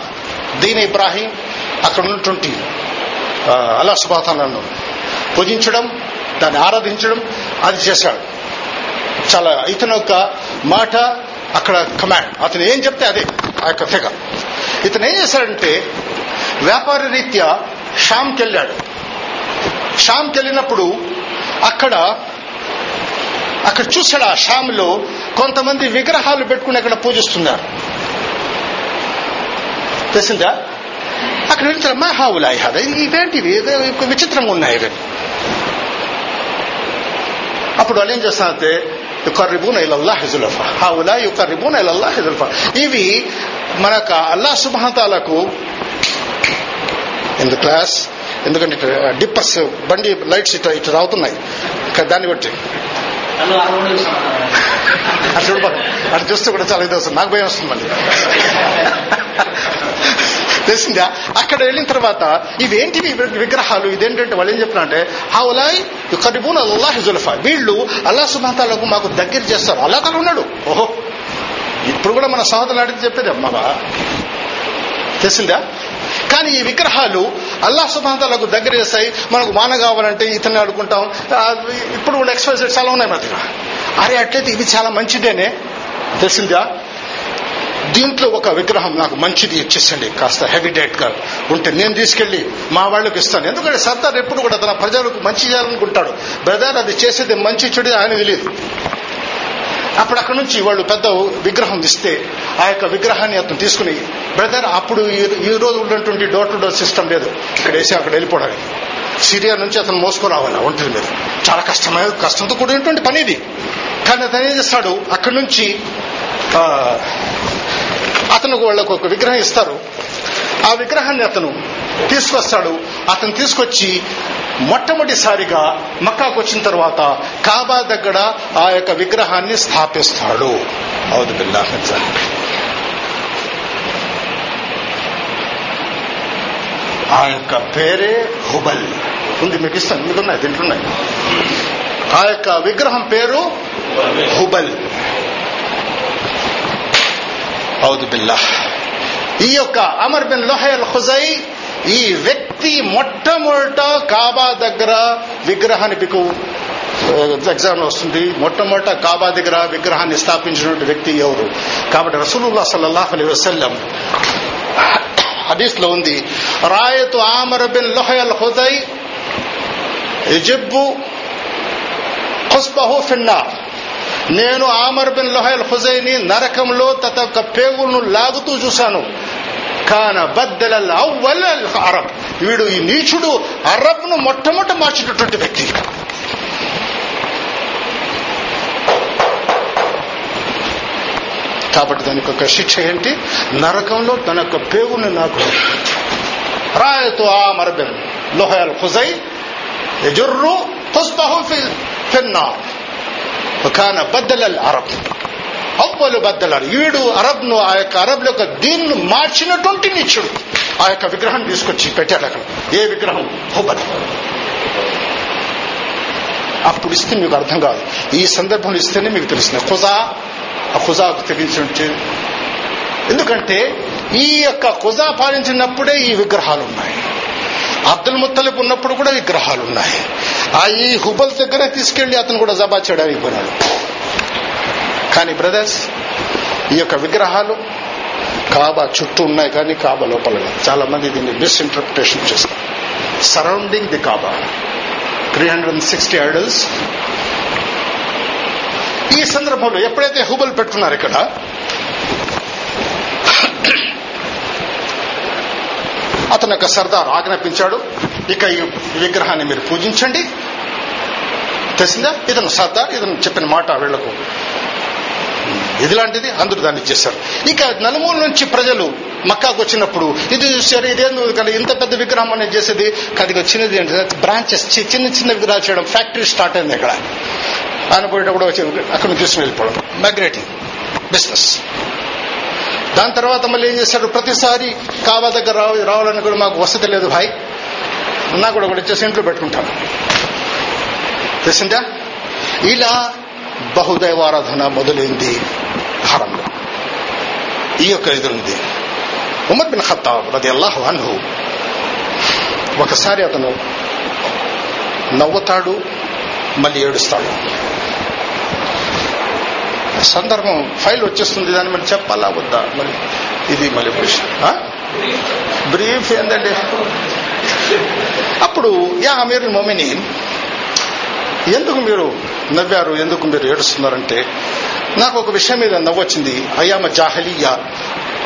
దీని ఇబ్రాహీం అక్కడ ఉన్నటువంటి అలా సుబాతాలను పూజించడం దాన్ని ఆరాధించడం అది చేశాడు. చాలా ఇతను యొక్క మాట అక్కడ కమాండ్. అతను ఏం చెప్తే అదే ఆ యొక్క తెగ. ఇతను ఏం చేశాడంటే వ్యాపార రీత్యా షామ్కి వెళ్ళాడు. షామ్కి వెళ్ళినప్పుడు అక్కడ అక్కడ చూశాడు ఆ షామ్లో కొంతమంది విగ్రహాలు పెట్టుకుని అక్కడ పూజిస్తున్నారు. తెలిసిందా? అక్కడ వెళ్తారు మహావులాయి హావులాయి హద ఇవేంటివి విచిత్రంగా ఉన్నాయి ఇవి. అప్పుడు వాళ్ళు ఏం చేస్తారంటే యుకర్రిబూన్ ఇలల్లా హిజులఫా హావులా యుకర్రిబూన్ ఇలల్లా హిజుల్ఫా ఇవి మనకు అల్లా సుభాతాలకు ఇన్ ద క్లాస్ ఎందుకంటే ఇటు డిప్పర్స్ బండి లైట్స్ ఇటు ఇటు రావుతున్నాయి ఇంకా దాన్ని బట్టి. (laughs) అటు చూడు బాబు. అటు చూస్తే కూడా చాలా ఇది వస్తుంది. నాకు భయం వస్తుంది మళ్ళీ. (laughs) తెలిసిందా? అక్కడ వెళ్ళిన తర్వాత ఇవేంటివి వి- విగ్రహాలు? ఇదేంటంటే వాళ్ళు ఏం చెప్తున్నారంటే హౌలాయ్ కరిబూన్ అల్లాహ్ జుల్ఫా. వీళ్ళు అల్లా సుభాతాలకు మాకు దగ్గర చేస్తారు. అల్లా తల ఉన్నాడు. ఓహో. ఇప్పుడు కూడా మన సహోదరులు అడిగి చెప్పేది అమ్మవా తెలిసిందా? కానీ ఈ విగ్రహాలు అల్లా సుభాంతాలకు దగ్గర చేస్తాయి. మనకు మాన కావాలంటే ఇతన్ని అడుకుంటాం ఇప్పుడు కూడా ఎక్స్ప్రెస్ చాలా ఉన్నాయి మన దగ్గర అరే అట్లయితే ఇది చాలా మంచిదేనే? తెలిసిందా? దీంట్లో ఒక విగ్రహం నాకు మంచిది ఇచ్చేసండి. కాస్త హెవీ డేట్గా ఉంటే నేను తీసుకెళ్ళి మా వాళ్ళకి ఇస్తాను. ఎందుకంటే సర్దార్ ఎప్పుడు కూడా తన ప్రజలకు మంచి చేయాలనుకుంటాడు. బ్రదర్ అది చేసేది మంచి చెడు ఆయన తెలియదు అప్పుడు అక్కడ నుంచి వాళ్ళు పెద్ద విగ్రహం ఇస్తే ఆ యొక్క విగ్రహాన్ని అతను తీసుకుని బ్రదర్ అప్పుడు ఈ- ఈ రోజు ఉన్నటువంటి డోర్ టు డోర్ సిస్టమ్ లేదు. ఇక్కడ వేసి అక్కడ వెళ్ళిపోవడానికి. సిరియా నుంచి అతను మోసుకురావాలి ఒంటరి మీద. చాలా కష్టమైన కష్టంతో కూడినటువంటి పని ఇది. కానీ అతను ఏం చేస్తాడు? అక్కడి నుంచి ఆ, అతను వాళ్ళకు ఒక విగ్రహం ఇస్తారు. ఆ విగ్రహాన్ని అతను తీసుకొస్తాడు. అతను తీసుకొచ్చి మొట్టమొదటిసారిగా మక్కాకు వచ్చిన తర్వాత కాబా దగ్గర ఆ యొక్క విగ్రహాన్ని స్థాపిస్తాడు. అవుదు బిల్లా ఆ యొక్క పేరే హుబల్. ఉంది మీకు ఇస్తాను మీకున్నాయి ఉన్నాయి దీంట్లో ఉన్నాయి. ఆ యొక్క విగ్రహం పేరు హుబల్. అవుదు బిల్లా ఈ యొక్క అమర్ బిన్ లోహయల్ హుజై ఈ వ్యక్తి మొట్టమొదట కాబా దగ్గర విగ్రహాన్ని మీకు ఎగ్జామ్ వస్తుంది. మొట్టమొదట కాబా దగ్గర విగ్రహాన్ని స్థాపించినటువంటి వ్యక్తి ఎవరు? కాబట్టి రసూలుల్లా సల్లల్లాహు అలైహి వసల్లం హదీస్లో ఉంది రాయతు ఆమర్ బిన్ లోహయల్ హుజై ఎజిబ్బు ఖుస్బహు ఫిన్నార్. నేను ఆమర్ బిన్ లోహల్ హుజైని నరకంలో తత యొక్క పేగులను లాగుతూ చూశాను. కాన బద్దల అవ్వల్ అరబ్. వీడు ఈ నీచుడు అరబ్ను మొట్టమొదట మార్చినటువంటి వ్యక్తి. కాబట్టి దానికి ఒక శిక్ష ఏంటి? నరకంలో తన యొక్క పేగుని నాకు రాయతో ఆ బిన్ లోహయాల్ హుజై యజుర్రు ఖుస్బహు ఫిన్నా ఫిన్నార్ కాన బద్దల అరబ్. అవ్వలు బద్దలారు వీడు అరబ్ను ఆ యొక్క అరబ్ యొక్క దీన్ని మార్చినటువంటి నిత్యుడు ఆ యొక్క విగ్రహం తీసుకొచ్చి పెట్టాడు అక్కడ. ఏ విగ్రహం? హుబల్ అప్పుడు ఇస్తే మీకు అర్థం కాదు. ఈ సందర్భంలో ఇస్తేనే మీకు తెలుస్తుంది ఖుజా ఆ ఖుజాకు తెగించినట్టు ఎందుకంటే ఈ యొక్క ఖుజా పాలించినప్పుడే ఈ విగ్రహాలు ఉన్నాయి అబ్దుల్ ముత్తలిబ్ ఉన్నప్పుడు కూడా విగ్రహాలు ఉన్నాయి ఆ ఈ హుబల్ దగ్గర తీసుకెళ్ళి అతను కూడా జబా చేయడానికి పోయినాడు. కానీ బ్రదర్స్ ఈ యొక్క విగ్రహాలు కాబా చుట్టూ ఉన్నాయి కానీ కాబా లోపల చాలా మంది దీన్ని మిస్ఇంటర్ప్రిటేషన్ చేస్తారు. Surrounding the Kaaba three hundred and sixty idols ఈ సందర్భంలో ఎప్పుడైతే హుబల్ పెట్టుకున్నారు ఇక్కడ అతను యొక్క సర్దార్ ఆజ్ఞాపించాడు ఇక ఈ విగ్రహాన్ని మీరు పూజించండి. తెలిసిందా? ఇతను సర్దార్ ఇతను చెప్పిన మాట వీళ్ళకు ఇది లాంటిది అందరూ దాన్ని ఇచ్చేశారు ఇక నలుమూల నుంచి ప్రజలు మక్కాకు వచ్చినప్పుడు ఇది చూశారు ఇదేందు కదా ఇంత పెద్ద విగ్రహం అనేది చేసేది కాదు చిన్నది ఏంటంటే బ్రాంచెస్ చిన్న చిన్న విగ్రహాలు చేయడం ఫ్యాక్టరీ స్టార్ట్ అయింది ఇక్కడ. ఆయన పోయేటప్పుడు వచ్చి అక్కడ నుంచి తీసుకుని వెళ్ళిపోవడం. మైగ్రేటింగ్ బిజినెస్ దాని తర్వాత మళ్ళీ ఏం చేశారు? ప్రతిసారి కావా దగ్గర రావాలని కూడా మాకు వసతి లేదు భాయ్. నాకు కూడా ఒకటి వచ్చేసి ఇంట్లో పెట్టుకుంటాను. తెలిసిందా? ఇలా బహుదైవారాధన మొదలైంది. హరంలో ఈ యొక్క ఇది ఉమర్ బిన్ ఖత్తాబ్ రది అల్లాహ్ అన్హు ఒకసారి అతను నవ్వుతాడు మళ్ళీ ఏడుస్తాడు. సందర్భం ఫైల్ వచ్చేస్తుంది దాన్ని మళ్ళీ చెప్పాలా వద్దా? మళ్ళీ ఇది మళ్ళీ బ్రీఫ్ ఏందండి? అప్పుడు యా అమీర్ మొమినీన్ ఎందుకు మీరు నవ్వారు ఎందుకు మీరు ఏడుస్తున్నారంటే? నాకు ఒక విషయం మీద నవ్వొచ్చింది. అయ్యామ జాహలీయ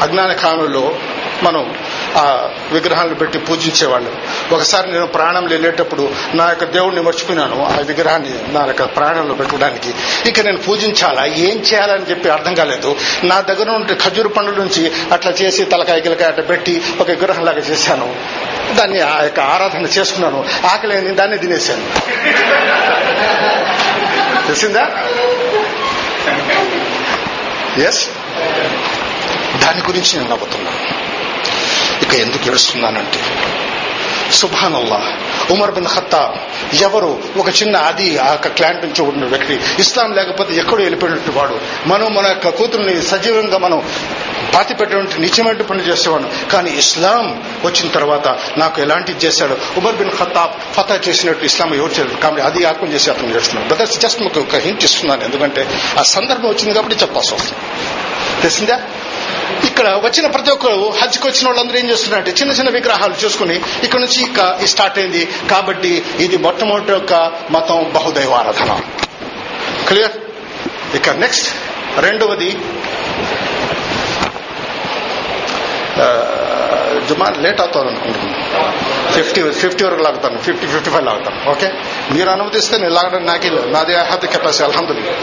అజ్ఞాన కాలంలో మనం ఆ విగ్రహాలను పెట్టి పూజించేవాళ్ళు ఒకసారి నేను ప్రాణం వెళ్ళేటప్పుడు నా యొక్క దేవుడిని మర్చిపోయినాను. ఆ విగ్రహాన్ని నా యొక్క ప్రాణంలో పెట్టడానికి ఇక నేను పూజించాలా? ఏం చేయాలని చెప్పి అర్థం కాలేదు. నా దగ్గర ఉండి ఖజూరు పండు నుంచి అట్లా చేసి తలకాయ గిలకాయ అట్లా పెట్టి ఒక విగ్రహంలాగా చేశాను. దాన్ని ఆ యొక్క ఆరాధన చేసుకున్నాను. ఆకలేని దాన్ని తినేశాను. తెలిసిందా? ఎస్ దాని గురించి నేను నవ్వుతున్నాను. ఇక ఎందుకు ఏడుస్తున్నానంటే సుభానల్లా. ఉమర్ బిన్ ఖత్తాబ్ ఎవరు? ఒక చిన్న అది ఆ యొక్క క్లాంట్ నుంచి ఉన్న వ్యక్తి. ఇస్లాం లేకపోతే ఎక్కడో వెళ్ళిపోయినట్టు వాడు. మనం మన యొక్క కూతురుని సజీవంగా మనం పాతి పెట్టినట్టు నిజమైన పనులు చేసేవాడు. కానీ ఇస్లాం వచ్చిన తర్వాత నాకు ఎలాంటిది చేశాడు? ఉమర్ బిన్ ఖత్తాబ్ ఫతా చేసినట్టు ఇస్లాం ఎవరు చేయలేదు. కాబట్టి అది యాకం చేసి అతను చేస్తున్నాడు. బ్రదర్స్ జస్ట్ మీకు ఒక హింట్ ఇస్తున్నాను. ఎందుకంటే ఆ సందర్భం వచ్చింది కాబట్టి చెప్పాల్సి వస్తుంది. తెలిసిందా? ఇక్కడ వచ్చిన ప్రతి ఒక్కరు హజ్కి వచ్చిన వాళ్ళందరూ ఏం చేస్తున్నారంటే చిన్న చిన్న విగ్రహాలు చూసుకుని ఇక్కడ నుంచి నుంచి స్టార్ట్ అయింది. కాబట్టి ఇది మొట్టమొదటి యొక్క మతం బహుదైవారాధన. క్లియర్ ఇక నెక్స్ట్ రెండవది జుమాన్ లేట్ అవుతాను అనుకుంటున్నాను. ఫిఫ్టీ ఫిఫ్టీ వరకు లాగుతాను. ఫిఫ్టీ ఫిఫ్టీ ఫైవ్ లాగుతాను. ఓకే మీరు అనుమతిస్తే నేను లాగడం నాకే లేదు నాది హ్యావ్ ది కెపాసిటీ అల్హమ్దుల్లా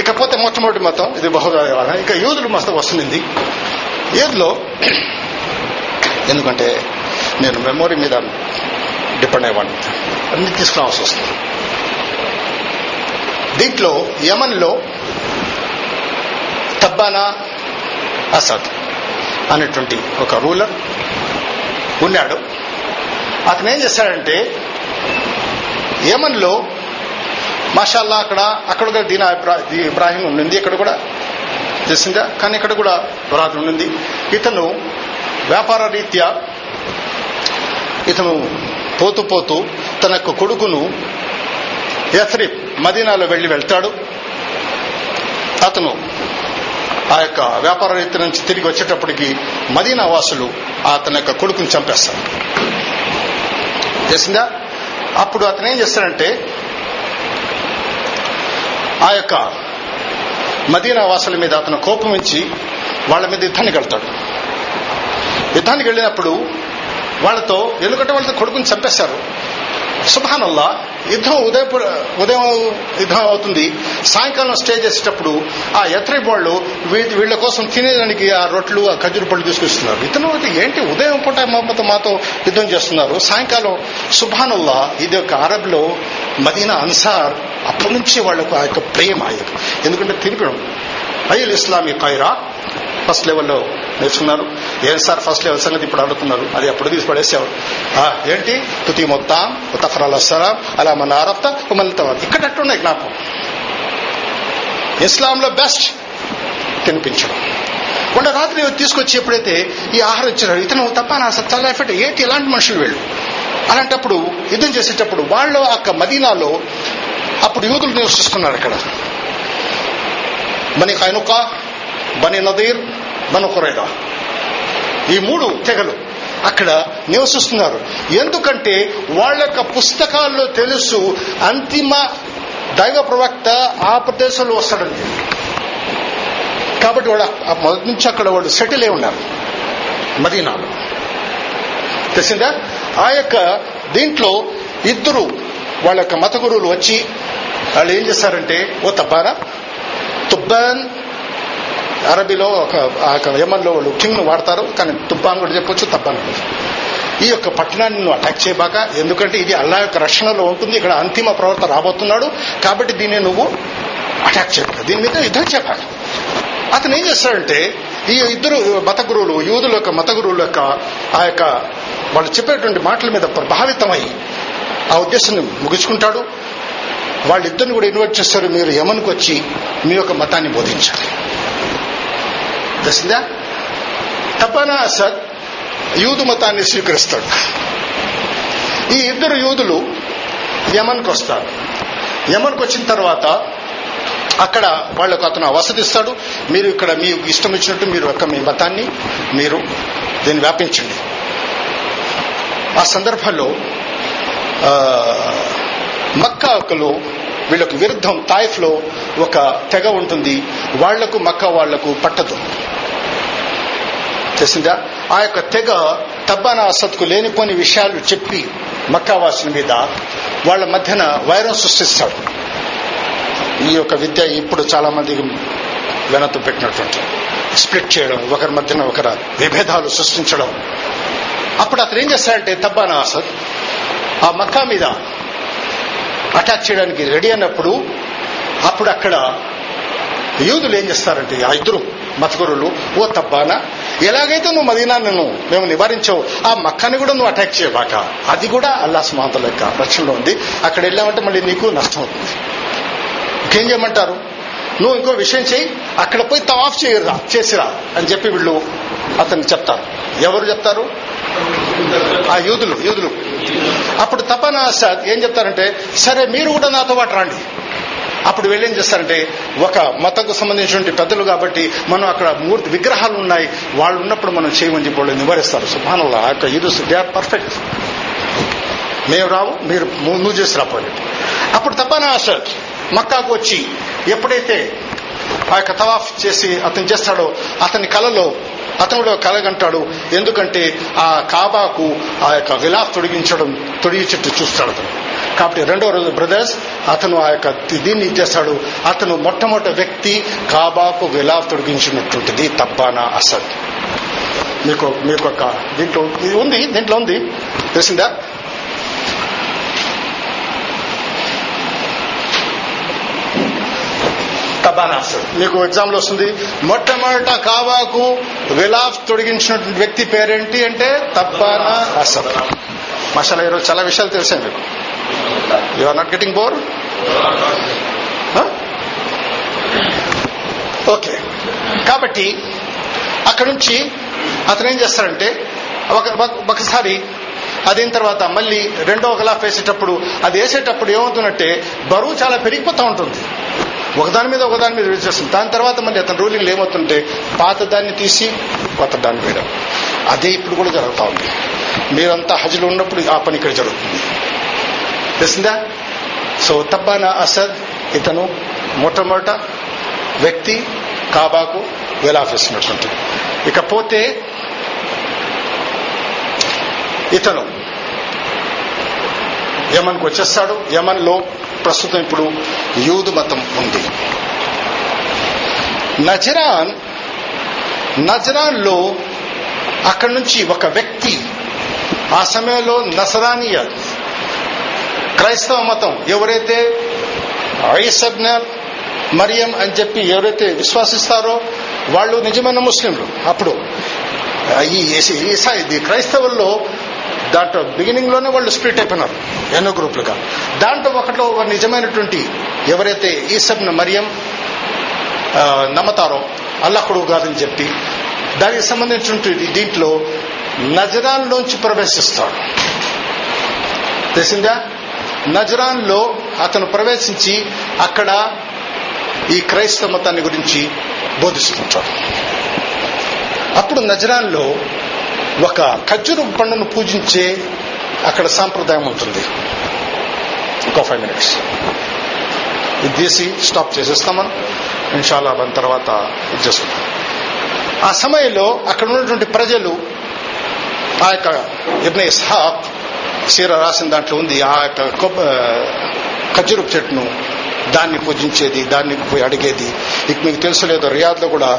ఇకపోతే మొట్టమొదటి మతం ఇది బహుదైవారాధన. ఇక యూదులు మతం వస్తుంది. ఏదిలో ఎందుకంటే నేను మెమొరీ మీద డిపెండ్ అయ్యేవాడిని. అన్ని తీసుకురావాల్సి వస్తుంది. దీంట్లో యమన్లో తబ్బానా అసద్ అనేటువంటి ఒక రూలర్ ఉన్నాడు. అతను ఏం చేశాడంటే యమన్లో మాషాల్లా అక్కడ అక్కడ కూడా దీనా దీ- ఇబ్రాహిం ఉండింది ఇక్కడ కూడా తెలిసిందా కానీ ఇక్కడ కూడా పురాతన ఉండింది. ఇతను వ్యాపార రీత్యా ఇతను పోతూ పోతూ తన యొక్క కొడుకును యథ్రిబ్ మదీనాలో వెళ్ళి వెళ్తాడు. అతను ఆ యొక్క వ్యాపార రీతి నుంచి తిరిగి వచ్చేటప్పటికి మదీనా వాసులు అతని యొక్క కొడుకుని చంపేస్తారు. తెలిసిందా? అప్పుడు అతను ఏం చేస్తాడంటే ఆ యొక్క మదీనా వాసుల మీద అతను కోపం ఇచ్చి వాళ్ళ మీద యుద్ధానికి వెళ్తాడు. యుద్ధానికి వెళ్ళినప్పుడు వాళ్ళతో ఎందుకంటే వాళ్ళతో కొడుకుని చంపేశారు. సుభానల్లా యుద్ధం ఉదయం ఉదయం యుద్ధం అవుతుంది. సాయంకాలం స్టే చేసేటప్పుడు ఆ ఎత్రి వాళ్ళు వీళ్ళ కోసం తినేదానికి ఆ రొట్లు ఆ ఖజూరు పళ్ళు తీసుకొస్తున్నారు. ఇతను అయితే ఏంటి ఉదయం పూట మాతో మాతో యుద్ధం చేస్తున్నారు? సాయంకాలం సుభానల్లా ఇది ఒక అరబ్లో మదీనా అన్సార్ అప్పటి నుంచి వాళ్ళకు ఆ యొక్క ప్రేమ ఎందుకంటే తిరిగడం అయ్యల్ ఇస్లామీ ఖైరా ఫస్ట్ లెవెల్లో నేర్చుకున్నారు. ఏం సార్ ఫస్ట్ లెవెల్ సంగతి ఇప్పుడు అడుగుతున్నారు? అది అప్పుడు తీసి పడేసేవారు ఏంటి? తుతి మొత్తం తఫరాల్ అస్సలాం అలా మన ఆరప్త మళ్ళీ ఇక్కడ అట్టున్నాయి జ్ఞాపకం. ఇస్లాంలో బెస్ట్ తినిపించడం. మొన్న రాత్రి తీసుకొచ్చి ఎప్పుడైతే ఈ ఆహారం ఇచ్చారు ఇతను తప్ప నా సత్యాల ఎఫెక్ట్ ఏంటి? ఇలాంటి మనుషులు వీళ్ళు. అలాంటప్పుడు యుద్ధం చేసేటప్పుడు వాళ్ళు ఆ మదీనాలో అప్పుడు యూదులు నివసిస్తున్నారు అక్కడ. మనకి ఆయన బని నదీర్ బను కురైదా ఈ మూడు తెగలు అక్కడ నివసిస్తున్నారు. ఎందుకంటే వాళ్ళ యొక్క పుస్తకాల్లో తెలుసు అంతిమ దైవ ప్రవక్త ఆ ప్రదేశంలో వస్తాడని కాబట్టి వాడు ఆ మొదటి నుంచి అక్కడ వాడు సెటిల్ అయి ఉన్నారు. మదీనాలో. తెలిసిందా? ఆ యొక్క దీంట్లో ఇద్దరు వాళ్ళ యొక్క మత గురువులు వచ్చి వాళ్ళు ఏం చేశారంటే ఓ తబ్బారా తుబ్బాన్ అరబీలో ఒక యమన్లో వాళ్ళు కింగ్ వాడతారు కానీ తుబ్బాన్ కూడా చెప్పొచ్చు. తబ్బాన్ ఈ యొక్క పట్టణాన్ని నువ్వు అటాక్ చేయబాక ఎందుకంటే ఇది అల్లా యొక్క రక్షణలో ఉంటుంది ఇక్కడ అంతిమ ప్రవర్త రాబోతున్నాడు కాబట్టి దీన్ని నువ్వు అటాక్ చేయబాక దీని మీద యుద్ధం చేయబాక. అతను ఏం చేస్తాడంటే ఈ ఇద్దరు మత గురువులు యూదుల యొక్క మత గురువుల యొక్క ఆ యొక్క వాళ్ళు చెప్పేటువంటి మాటల మీద ప్రభావితమై ఆ ఉద్దేశాన్ని ముగించుకుంటాడు. వాళ్ళిద్దరిని కూడా ఇన్వైట్ చేస్తారు మీరు యమన్కి వచ్చి మీ యొక్క మతాన్ని బోధించాలి. తెలిసిందా తపానా అసద్ యూదు మతాన్ని స్వీకరిస్తాడు. ఈ ఇద్దరు యూదులు యమన్కి వస్తారు. యమన్కి వచ్చిన తర్వాత అక్కడ వాళ్ళకు అతను వసతిస్తాడు మీరు ఇక్కడ మీ ఇష్టం వచ్చినట్టు మీరు యొక్క మీ మతాన్ని మీరు దీన్ని వ్యాపించండి. ఆ సందర్భంలో మక్కా మక్కాలో వీళ్ళకు విరుద్ధం. తాయిఫ్లో ఒక తెగ ఉంటుంది. వాళ్ళకు మక్క వాళ్ళకు పట్టదు. తెలిసిందా? ఆ యొక్క తెగ తబ్బానా అసత్కు లేనిపోని విషయాలు చెప్పి మక్కావాసుల మీద వాళ్ళ మధ్యన వైరం సృష్టిస్తాడు. ఈ యొక్క విద్య ఇప్పుడు చాలా మందికి వెనత పెట్టినటువంటి స్ప్లిట్ చేయడం ఒకరి మధ్యన ఒకరు విభేదాలు సృష్టించడం. అప్పుడు అతను ఏం చేస్తాడంటే తబ్బానా అసత్ ఆ మక్కా మీద అటాక్ చేయడానికి రెడీ అయినప్పుడు అప్పుడు అక్కడ యూదులు ఏం చేస్తారంటే ఆ ఇద్దరు మతగురులు ఓ తబ్బానా ఎలాగైతే నువ్వు మదీనాను మేము నివారించావు ఆ మక్కాని కూడా నువ్వు అటాక్ చేయబాక. అది కూడా అల్లా సుమాతల యొక్క రక్షణలో ఉంది. అక్కడ వెళ్ళామంటే మళ్ళీ నీకు నష్టం అవుతుంది. ఇంకేం చేయమంటారు? నువ్వు ఇంకో విషయం చేయి అక్కడ పోయి తవాఫ్ చేయరా చేసిరా అని చెప్పి వీళ్ళు అతను చెప్తారు. ఎవరు చెప్తారు? ఆ యూదులు యూదులు. అప్పుడు తపన ఏం చెప్తారంటే సరే మీరు కూడా నాతో పాటు రండి. అప్పుడు వీళ్ళు ఏం చేస్తారంటే ఒక మతంకు సంబంధించినటువంటి పెద్దలు కాబట్టి మనం అక్కడ మూర్తి విగ్రహాలు ఉన్నాయి వాళ్ళు ఉన్నప్పుడు మనం చేయమని చెప్పి వాళ్ళు నివారిస్తారు. సుభానంలో ఆ యొక్క యూదుస్ దే ఆర్ పర్ఫెక్ట్. మేము రావు మీరు నువ్వు చేసి రాపోయి అప్పుడు తపానా అసద్ మక్కాకు వచ్చి ఎప్పుడైతే ఆ యొక్క తవాఫ్ చేసి అతను చేస్తాడో అతని కలలో అతను కూడా కలగంటాడు. ఎందుకంటే ఆ కాబాకు ఆ యొక్క విలాఫ్ తొడిగించడం తొడిగించేట్టు చూస్తాడు అతను. కాబట్టి రెండో రోజు బ్రదర్స్ అతను ఆ యొక్క దీన్ని ఇచ్చేస్తాడు అతను మొట్టమొదటి వ్యక్తి కాబాకు విలాఫ్ తొడిగించినటువంటిది తబ్బానా అసద్. మీకు మీకు ఒక దీంట్లో ఇది ఉంది దీంట్లో ఉంది. తెలిసిందా? మీకు ఎగ్జామ్లో వస్తుంది. మొట్టమొదట కావాకు విలాఫ్ తొడిగించినటువంటి వ్యక్తి పేరేంటి అంటే తప్పానా అసద్. మసాలా ఈరోజు చాలా విషయాలు తెలిసాయి మీకు. You are not getting bore okay కాబట్టి అక్కడి నుంచి అతను ఏం చేస్తాడంటే ఒక ఒకసారి అదైన తర్వాత మళ్ళీ రెండో ఒకలా వేసేటప్పుడు అది వేసేటప్పుడు ఏమవుతున్నట్టే బరువు చాలా పెరిగిపోతూ ఉంటుంది. ఒకదాని మీద ఒకదాని మీద వేసేస్తుంది దాని తర్వాత మళ్ళీ అతని రూలింగ్లు ఏమవుతుంటే పాత దాన్ని తీసి కొత్త దాన్ని వేయడం. అదే ఇప్పుడు కూడా జరుగుతూ ఉంది. మీరంతా హజ్లో ఉన్నప్పుడు ఆ పని ఇక్కడ జరుగుతుంది. తెలిసిందా? సో తబ్బానా అసద్ ఇతను మొట్టమొదట వ్యక్తి కాబాకు వేలాఫేసినటువంటి ఇకపోతే ఇతను యమన్కు వచ్చేస్తాడు. యమన్లో ప్రస్తుతం ఇప్పుడు యూదు మతం ఉంది. నజరాన్ నజరాన్లో అక్కడి నుంచి ఒక వ్యక్తి ఆ సమయంలో నసరానియ క్రైస్తవ మతం ఎవరైతే ఐసబ్న మరియం అని చెప్పి ఎవరైతే విశ్వాసిస్తారో వాళ్ళు నిజమైన ముస్లింలు. అప్పుడు ఈ ఈసా ఇది క్రైస్తవుల్లో దాంట్లో బిగినింగ్లోనే వాళ్ళు స్ప్లిట్ అయిపోయినారు. ఎన్నో గ్రూపులుగా. దాంట్లో ఒకటిలో ఒక నిజమైనటువంటి ఎవరైతే ఈసబ్న మరియం నమ్మతారో అల్లకుడు కాదని చెప్పి దానికి సంబంధించినటువంటి దీంట్లో నజరాన్లోంచి ప్రవేశిస్తాడు. తెలిసిందా? నజరాన్లో అతను ప్రవేశించి అక్కడ ఈ క్రైస్తవ మతాన్ని గురించి బోధిస్తుంటాడు. అప్పుడు నజరాన్లో ఒక ఖర్జూరు పండును పూజించే అక్కడ సాంప్రదాయం ఉంటుంది. ఇంకో ఫైవ్ మినిట్స్ ఇది తీసి స్టాప్ చేసేస్తాం మనం ఇన్షాల్లా దాని తర్వాత ఇది చేసుకుంటాం ఆ సమయంలో అక్కడ ఉన్నటువంటి ప్రజలు ఆ యొక్క ఇబ్న ఇస్హాక్ సీర రాసిన దాంట్లో ఉంది ఆ యొక్క కొబ్బ చెట్టును దాన్ని పూజించేది దాన్ని పోయి అడిగేది. ఇక మీకు తెలుసు లేదో రియాద్లో కూడా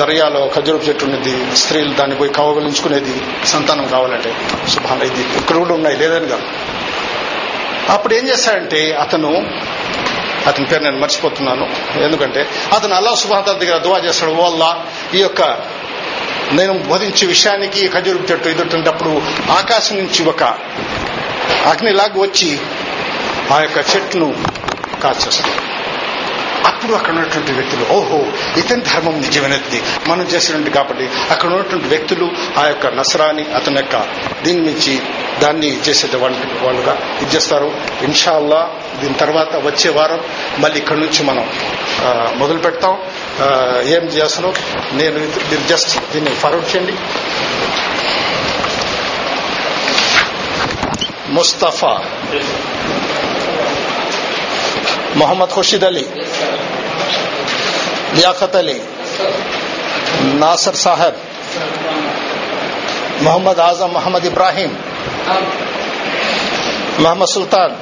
దర్యాలో ఖర్జూరపు చెట్టు ఉన్నది. స్త్రీలు దాన్ని పోయి కవగలించుకునేది సంతానం కావాలంటే. శుభాన ఇది ఇక్కడ కూడా ఉన్నాయి లేదని కాదు అప్పుడు ఏం చేశాడంటే అతను అతని పేరు నేను మర్చిపోతున్నాను ఎందుకంటే అతను అల్లా సుభాత దగ్గర దువా చేస్తాడు వల్ల ఈ యొక్క నేను బోధించే విషయానికి ఖజూరు చెట్టు ఎదుర్కొంటప్పుడు ఆకాశం నుంచి ఒక అగ్నిలాగా వచ్చి ఆ యొక్క చెట్టును కాల్చి అప్పుడు అక్కడ ఉన్నటువంటి వ్యక్తులు ఓహో ఇతని ధర్మం నిజమైనది మనం చేసినట్టు కాబట్టి అక్కడ ఉన్నటువంటి వ్యక్తులు ఆ యొక్క నసరాని అతని యొక్క దీని నుంచి దాన్ని చేసేట వాళ్ళుగా ఇది చేస్తారు. ఇన్షాల్లా దీని తర్వాత వచ్చే వారం మళ్ళీ ఇక్కడ నుంచి మనం మొదలు పెడతాం. ఏం చేస్తున్నాం నేను మీరు జస్ట్ దీన్ని ఫార్వర్డ్ చేయండి. ముస్తఫా. محمد خورشید علی لیاقت علی ناصر صاحب محمد اعظم محمد ابراہیم محمد سلطان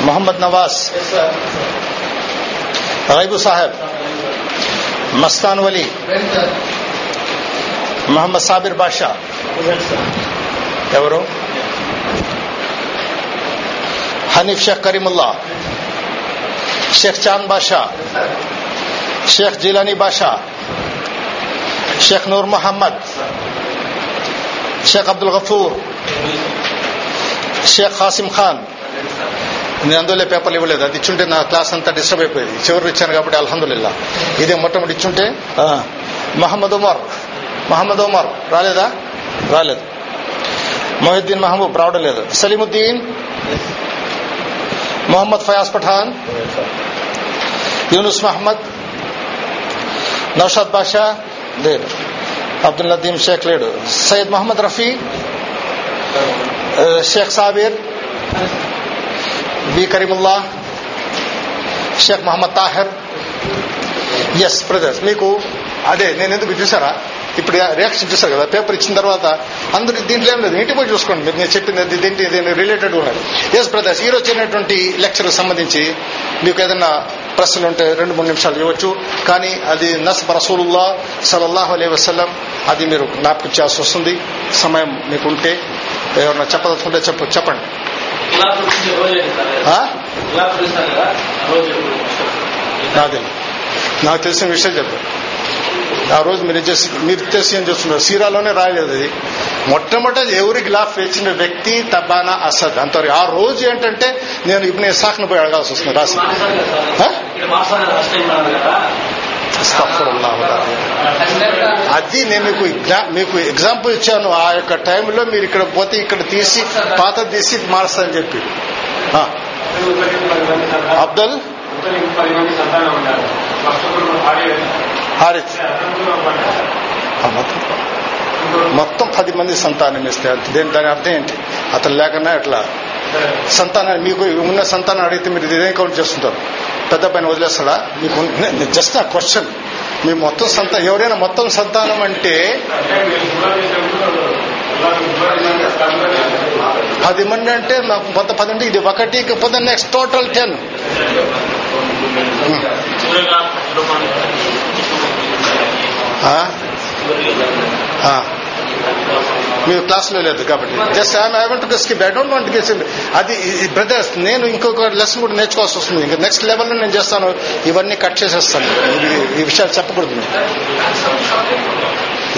محمد نواز غیب صاحب مستان ولی محمد صابر بادشاہ హనీఫ్ షేక్ కరీముల్లా షేక్ చాంద్ బాషా షేక్ జిలానీ బాషా షేక్ నూర్ మహమ్మద్ షేక్ అబ్దుల్ గఫూర్ షేక్ ఖాసిం ఖాన్ నేను అందులో పేపర్లు ఇవ్వలేదు. అది ఇచ్చుంటే నా క్లాస్ అంతా డిస్టర్బ్ అయిపోయింది. చివరి ఇచ్చాను కాబట్టి అల్హందుల్లా ఇదే మొట్టమొదటి ఇచ్చుంటే మహమ్మద్ ఉమర్ మహమ్మద్ ఉమర్ రాలేదా? రాలేదు. మొహిద్దీన్ మహబూబ్ రావడం లేదు. సలీముద్దీన్? మొహమ్మద్ ఫయాజ్ పఠాన్ యూనుస్ మహమ్మద్ నౌషాద్ బాషా లేడు అబ్దుల్ నదీం షేక్ లేడు Syed Mohammed Rafi Shaik Sabir B Karimulla Shaik Mohammed Tahir S brothers మీకు అదే నేను ఎందుకు చూసారా ఇప్పుడు రియాక్షన్ చూసారు కదా? పేపర్ ఇచ్చిన తర్వాత అందరూ దీంట్లో ఏం లేదు. ఇంటికి పోయి చూసుకోండి. మీరు నేను చెప్పింది దీంట్లో దీని రిలేటెడ్ ఉన్నాడు ఎస్ బ్రదర్స్ ఈ రోజు అయినటువంటి లెక్చర్ సంబంధించి మీకు ఏదైనా ప్రశ్నలు ఉంటే రెండు మూడు నిమిషాలు ఇవ్వచ్చు. కానీ అది నస్ రసూలుల్లా సలల్లాహు అలై వసలం అది మీరు జ్ఞాపకం చేయాల్సి వస్తుంది. సమయం మీకు ఉంటే ఎవరన్నా చెప్పదలుచుకుంటే చెప్ప. చెప్పండి. ఇలా నాకు తెలిసిన విషయం చెప్పండి ఆ రోజు మీరు చేసి మీరు తెలిసి ఏం చేస్తున్నారు? సీరాలోనే రాయలేదు అది. మొట్టమొదటి ఎవరి గ్లాఫ్ వేసిన వ్యక్తి తబానా అసద్. అంతవరకు ఆ రోజు ఏంటంటే నేను ఇప్పుడు నేను సాకును పోయి అడగాల్సి వస్తుంది రాసి. అది నేను మీకు మీకు ఎగ్జాంపుల్ ఇచ్చాను. ఆ యొక్క టైంలో మీరు ఇక్కడ పోతే ఇక్కడ తీసి పాత తీసి మారుస్తానని చెప్పి. ఆ, అబ్దుల్ హారిత్. మొత్తం. మొత్తం పది మంది సంతానం ఇస్తే దేని దాని అర్థం ఏంటి? అతను లేకన్నా ఎట్లా? సంతానం మీకు ఉన్న సంతానం అడిగితే మీరు ఇదేం కౌంట్ చేస్తుంటారు? పెద్ద పైన వదిలేస్తాడా? మీకు జస్ట్ ఆ క్వశ్చన్. మీ మొత్తం సంతానం ఎవరైనా మొత్తం సంతానం అంటే పది మంది అంటే నాకు మొత్తం పది మంది ఇది ఒకటి ఇకపోతే నెక్స్ట్ టోటల్ టెన్ మీరు క్లాస్లో లేదు కాబట్టి. Just I want to skip I don't want guess అది బ్రదర్స్ నేను ఇంకొక లెసన్ కూడా నేర్చుకోవాల్సి వస్తుంది. ఇంకా నెక్స్ట్ లెవెల్లో నేను చేస్తాను. ఇవన్నీ కట్ చేసేస్తాను. ఈ విషయాలు చెప్పకూడదు.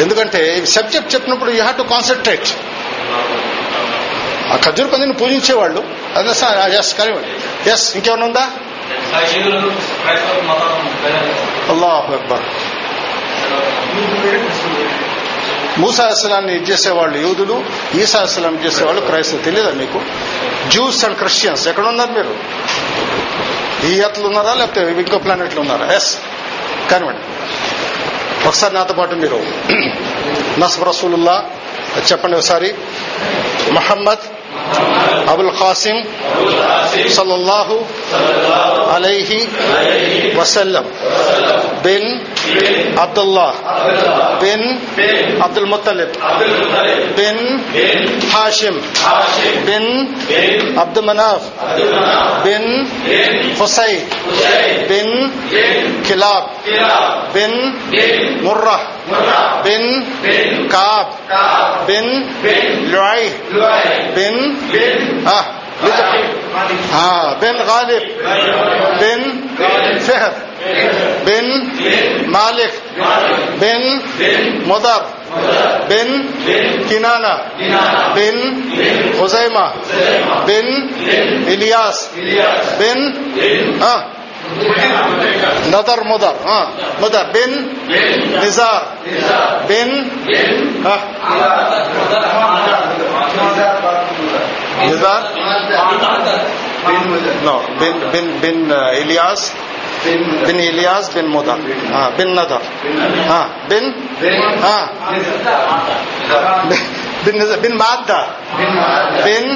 ఎందుకంటే సబ్జెక్ట్ చెప్పినప్పుడు యూ హ్యావ్ టు కాన్సన్ట్రేట్ ఆ ఖజూర్ పందిని పూజించేవాళ్ళు. అదే ఎస్ కానీ ఎస్ ఇంకేమైనా ఉందా. అల్లాహ్ అక్బర్ మూసా అస్లాన్ని ఇది చేసేవాళ్ళు యూదులు ఈసా అస్లాం చేసేవాళ్ళు క్రైస్తవులు తెలియదా మీకు? జ్యూస్ అండ్ క్రిస్టియన్స్ ఎక్కడ ఉన్నారు మీరు? ఈ ఎత్తులు ఉన్నారా లేకపోతే ఇంకో ప్లానెట్లు ఉన్నారా? ఎస్ కానివ్వండి ఒకసారి నాతో పాటు మీరు. (clears throat) నసబ్ రసూలుల్లా చెప్పండి ఒకసారి. మహమ్మద్ అబుల్ ఖాసిం సల్లల్లాహు అలైహి వసల్లం bin Abdullah bin Abdul Muttalib bin Hashim bin Abd Manaf bin Qusai bin Kilab bin Murrah bin بن کاب بن لوئی بن ہاں بن غالب، بن فہر بن مالک، بن مدب بن کنانا بن حزیمہ بن الیاس، بن ہاں نظر مضر آه مضر. بن نزار. بن ها نزار. بن بن بن بن إلياس. بن إلياس بن مضر. آه، بن نظر. آه بن آه. Bin bin Maad. Bin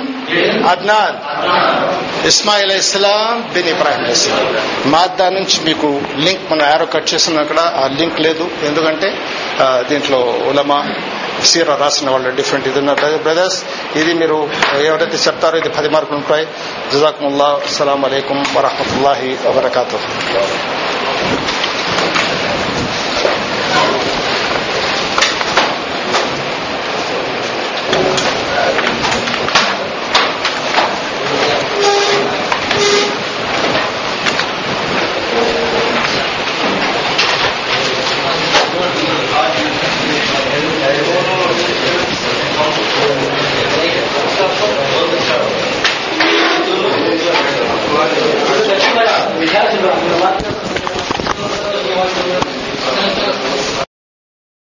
Adnan. Ismail ఇస్లాం బిన్ ఇబ్రాహిం ఇస్లాం మాద్దా నుంచి మీకు లింక్ మన యారో కట్ చేసిన అక్కడ ఆ లింక్ లేదు. ఎందుకంటే దీంట్లో ఉలమా సీర రాసిన వాళ్ళు డిఫరెంట్ ఇది ఉన్న బ్రదర్స్ ఇది మీరు ఎవరైతే చెప్తారో ఇది పది మార్కులు ఉంటాయి. జజాకుముల్లా అస్సలం అయికం వరహమతుల్లాహి వబర్కాతు Thank you.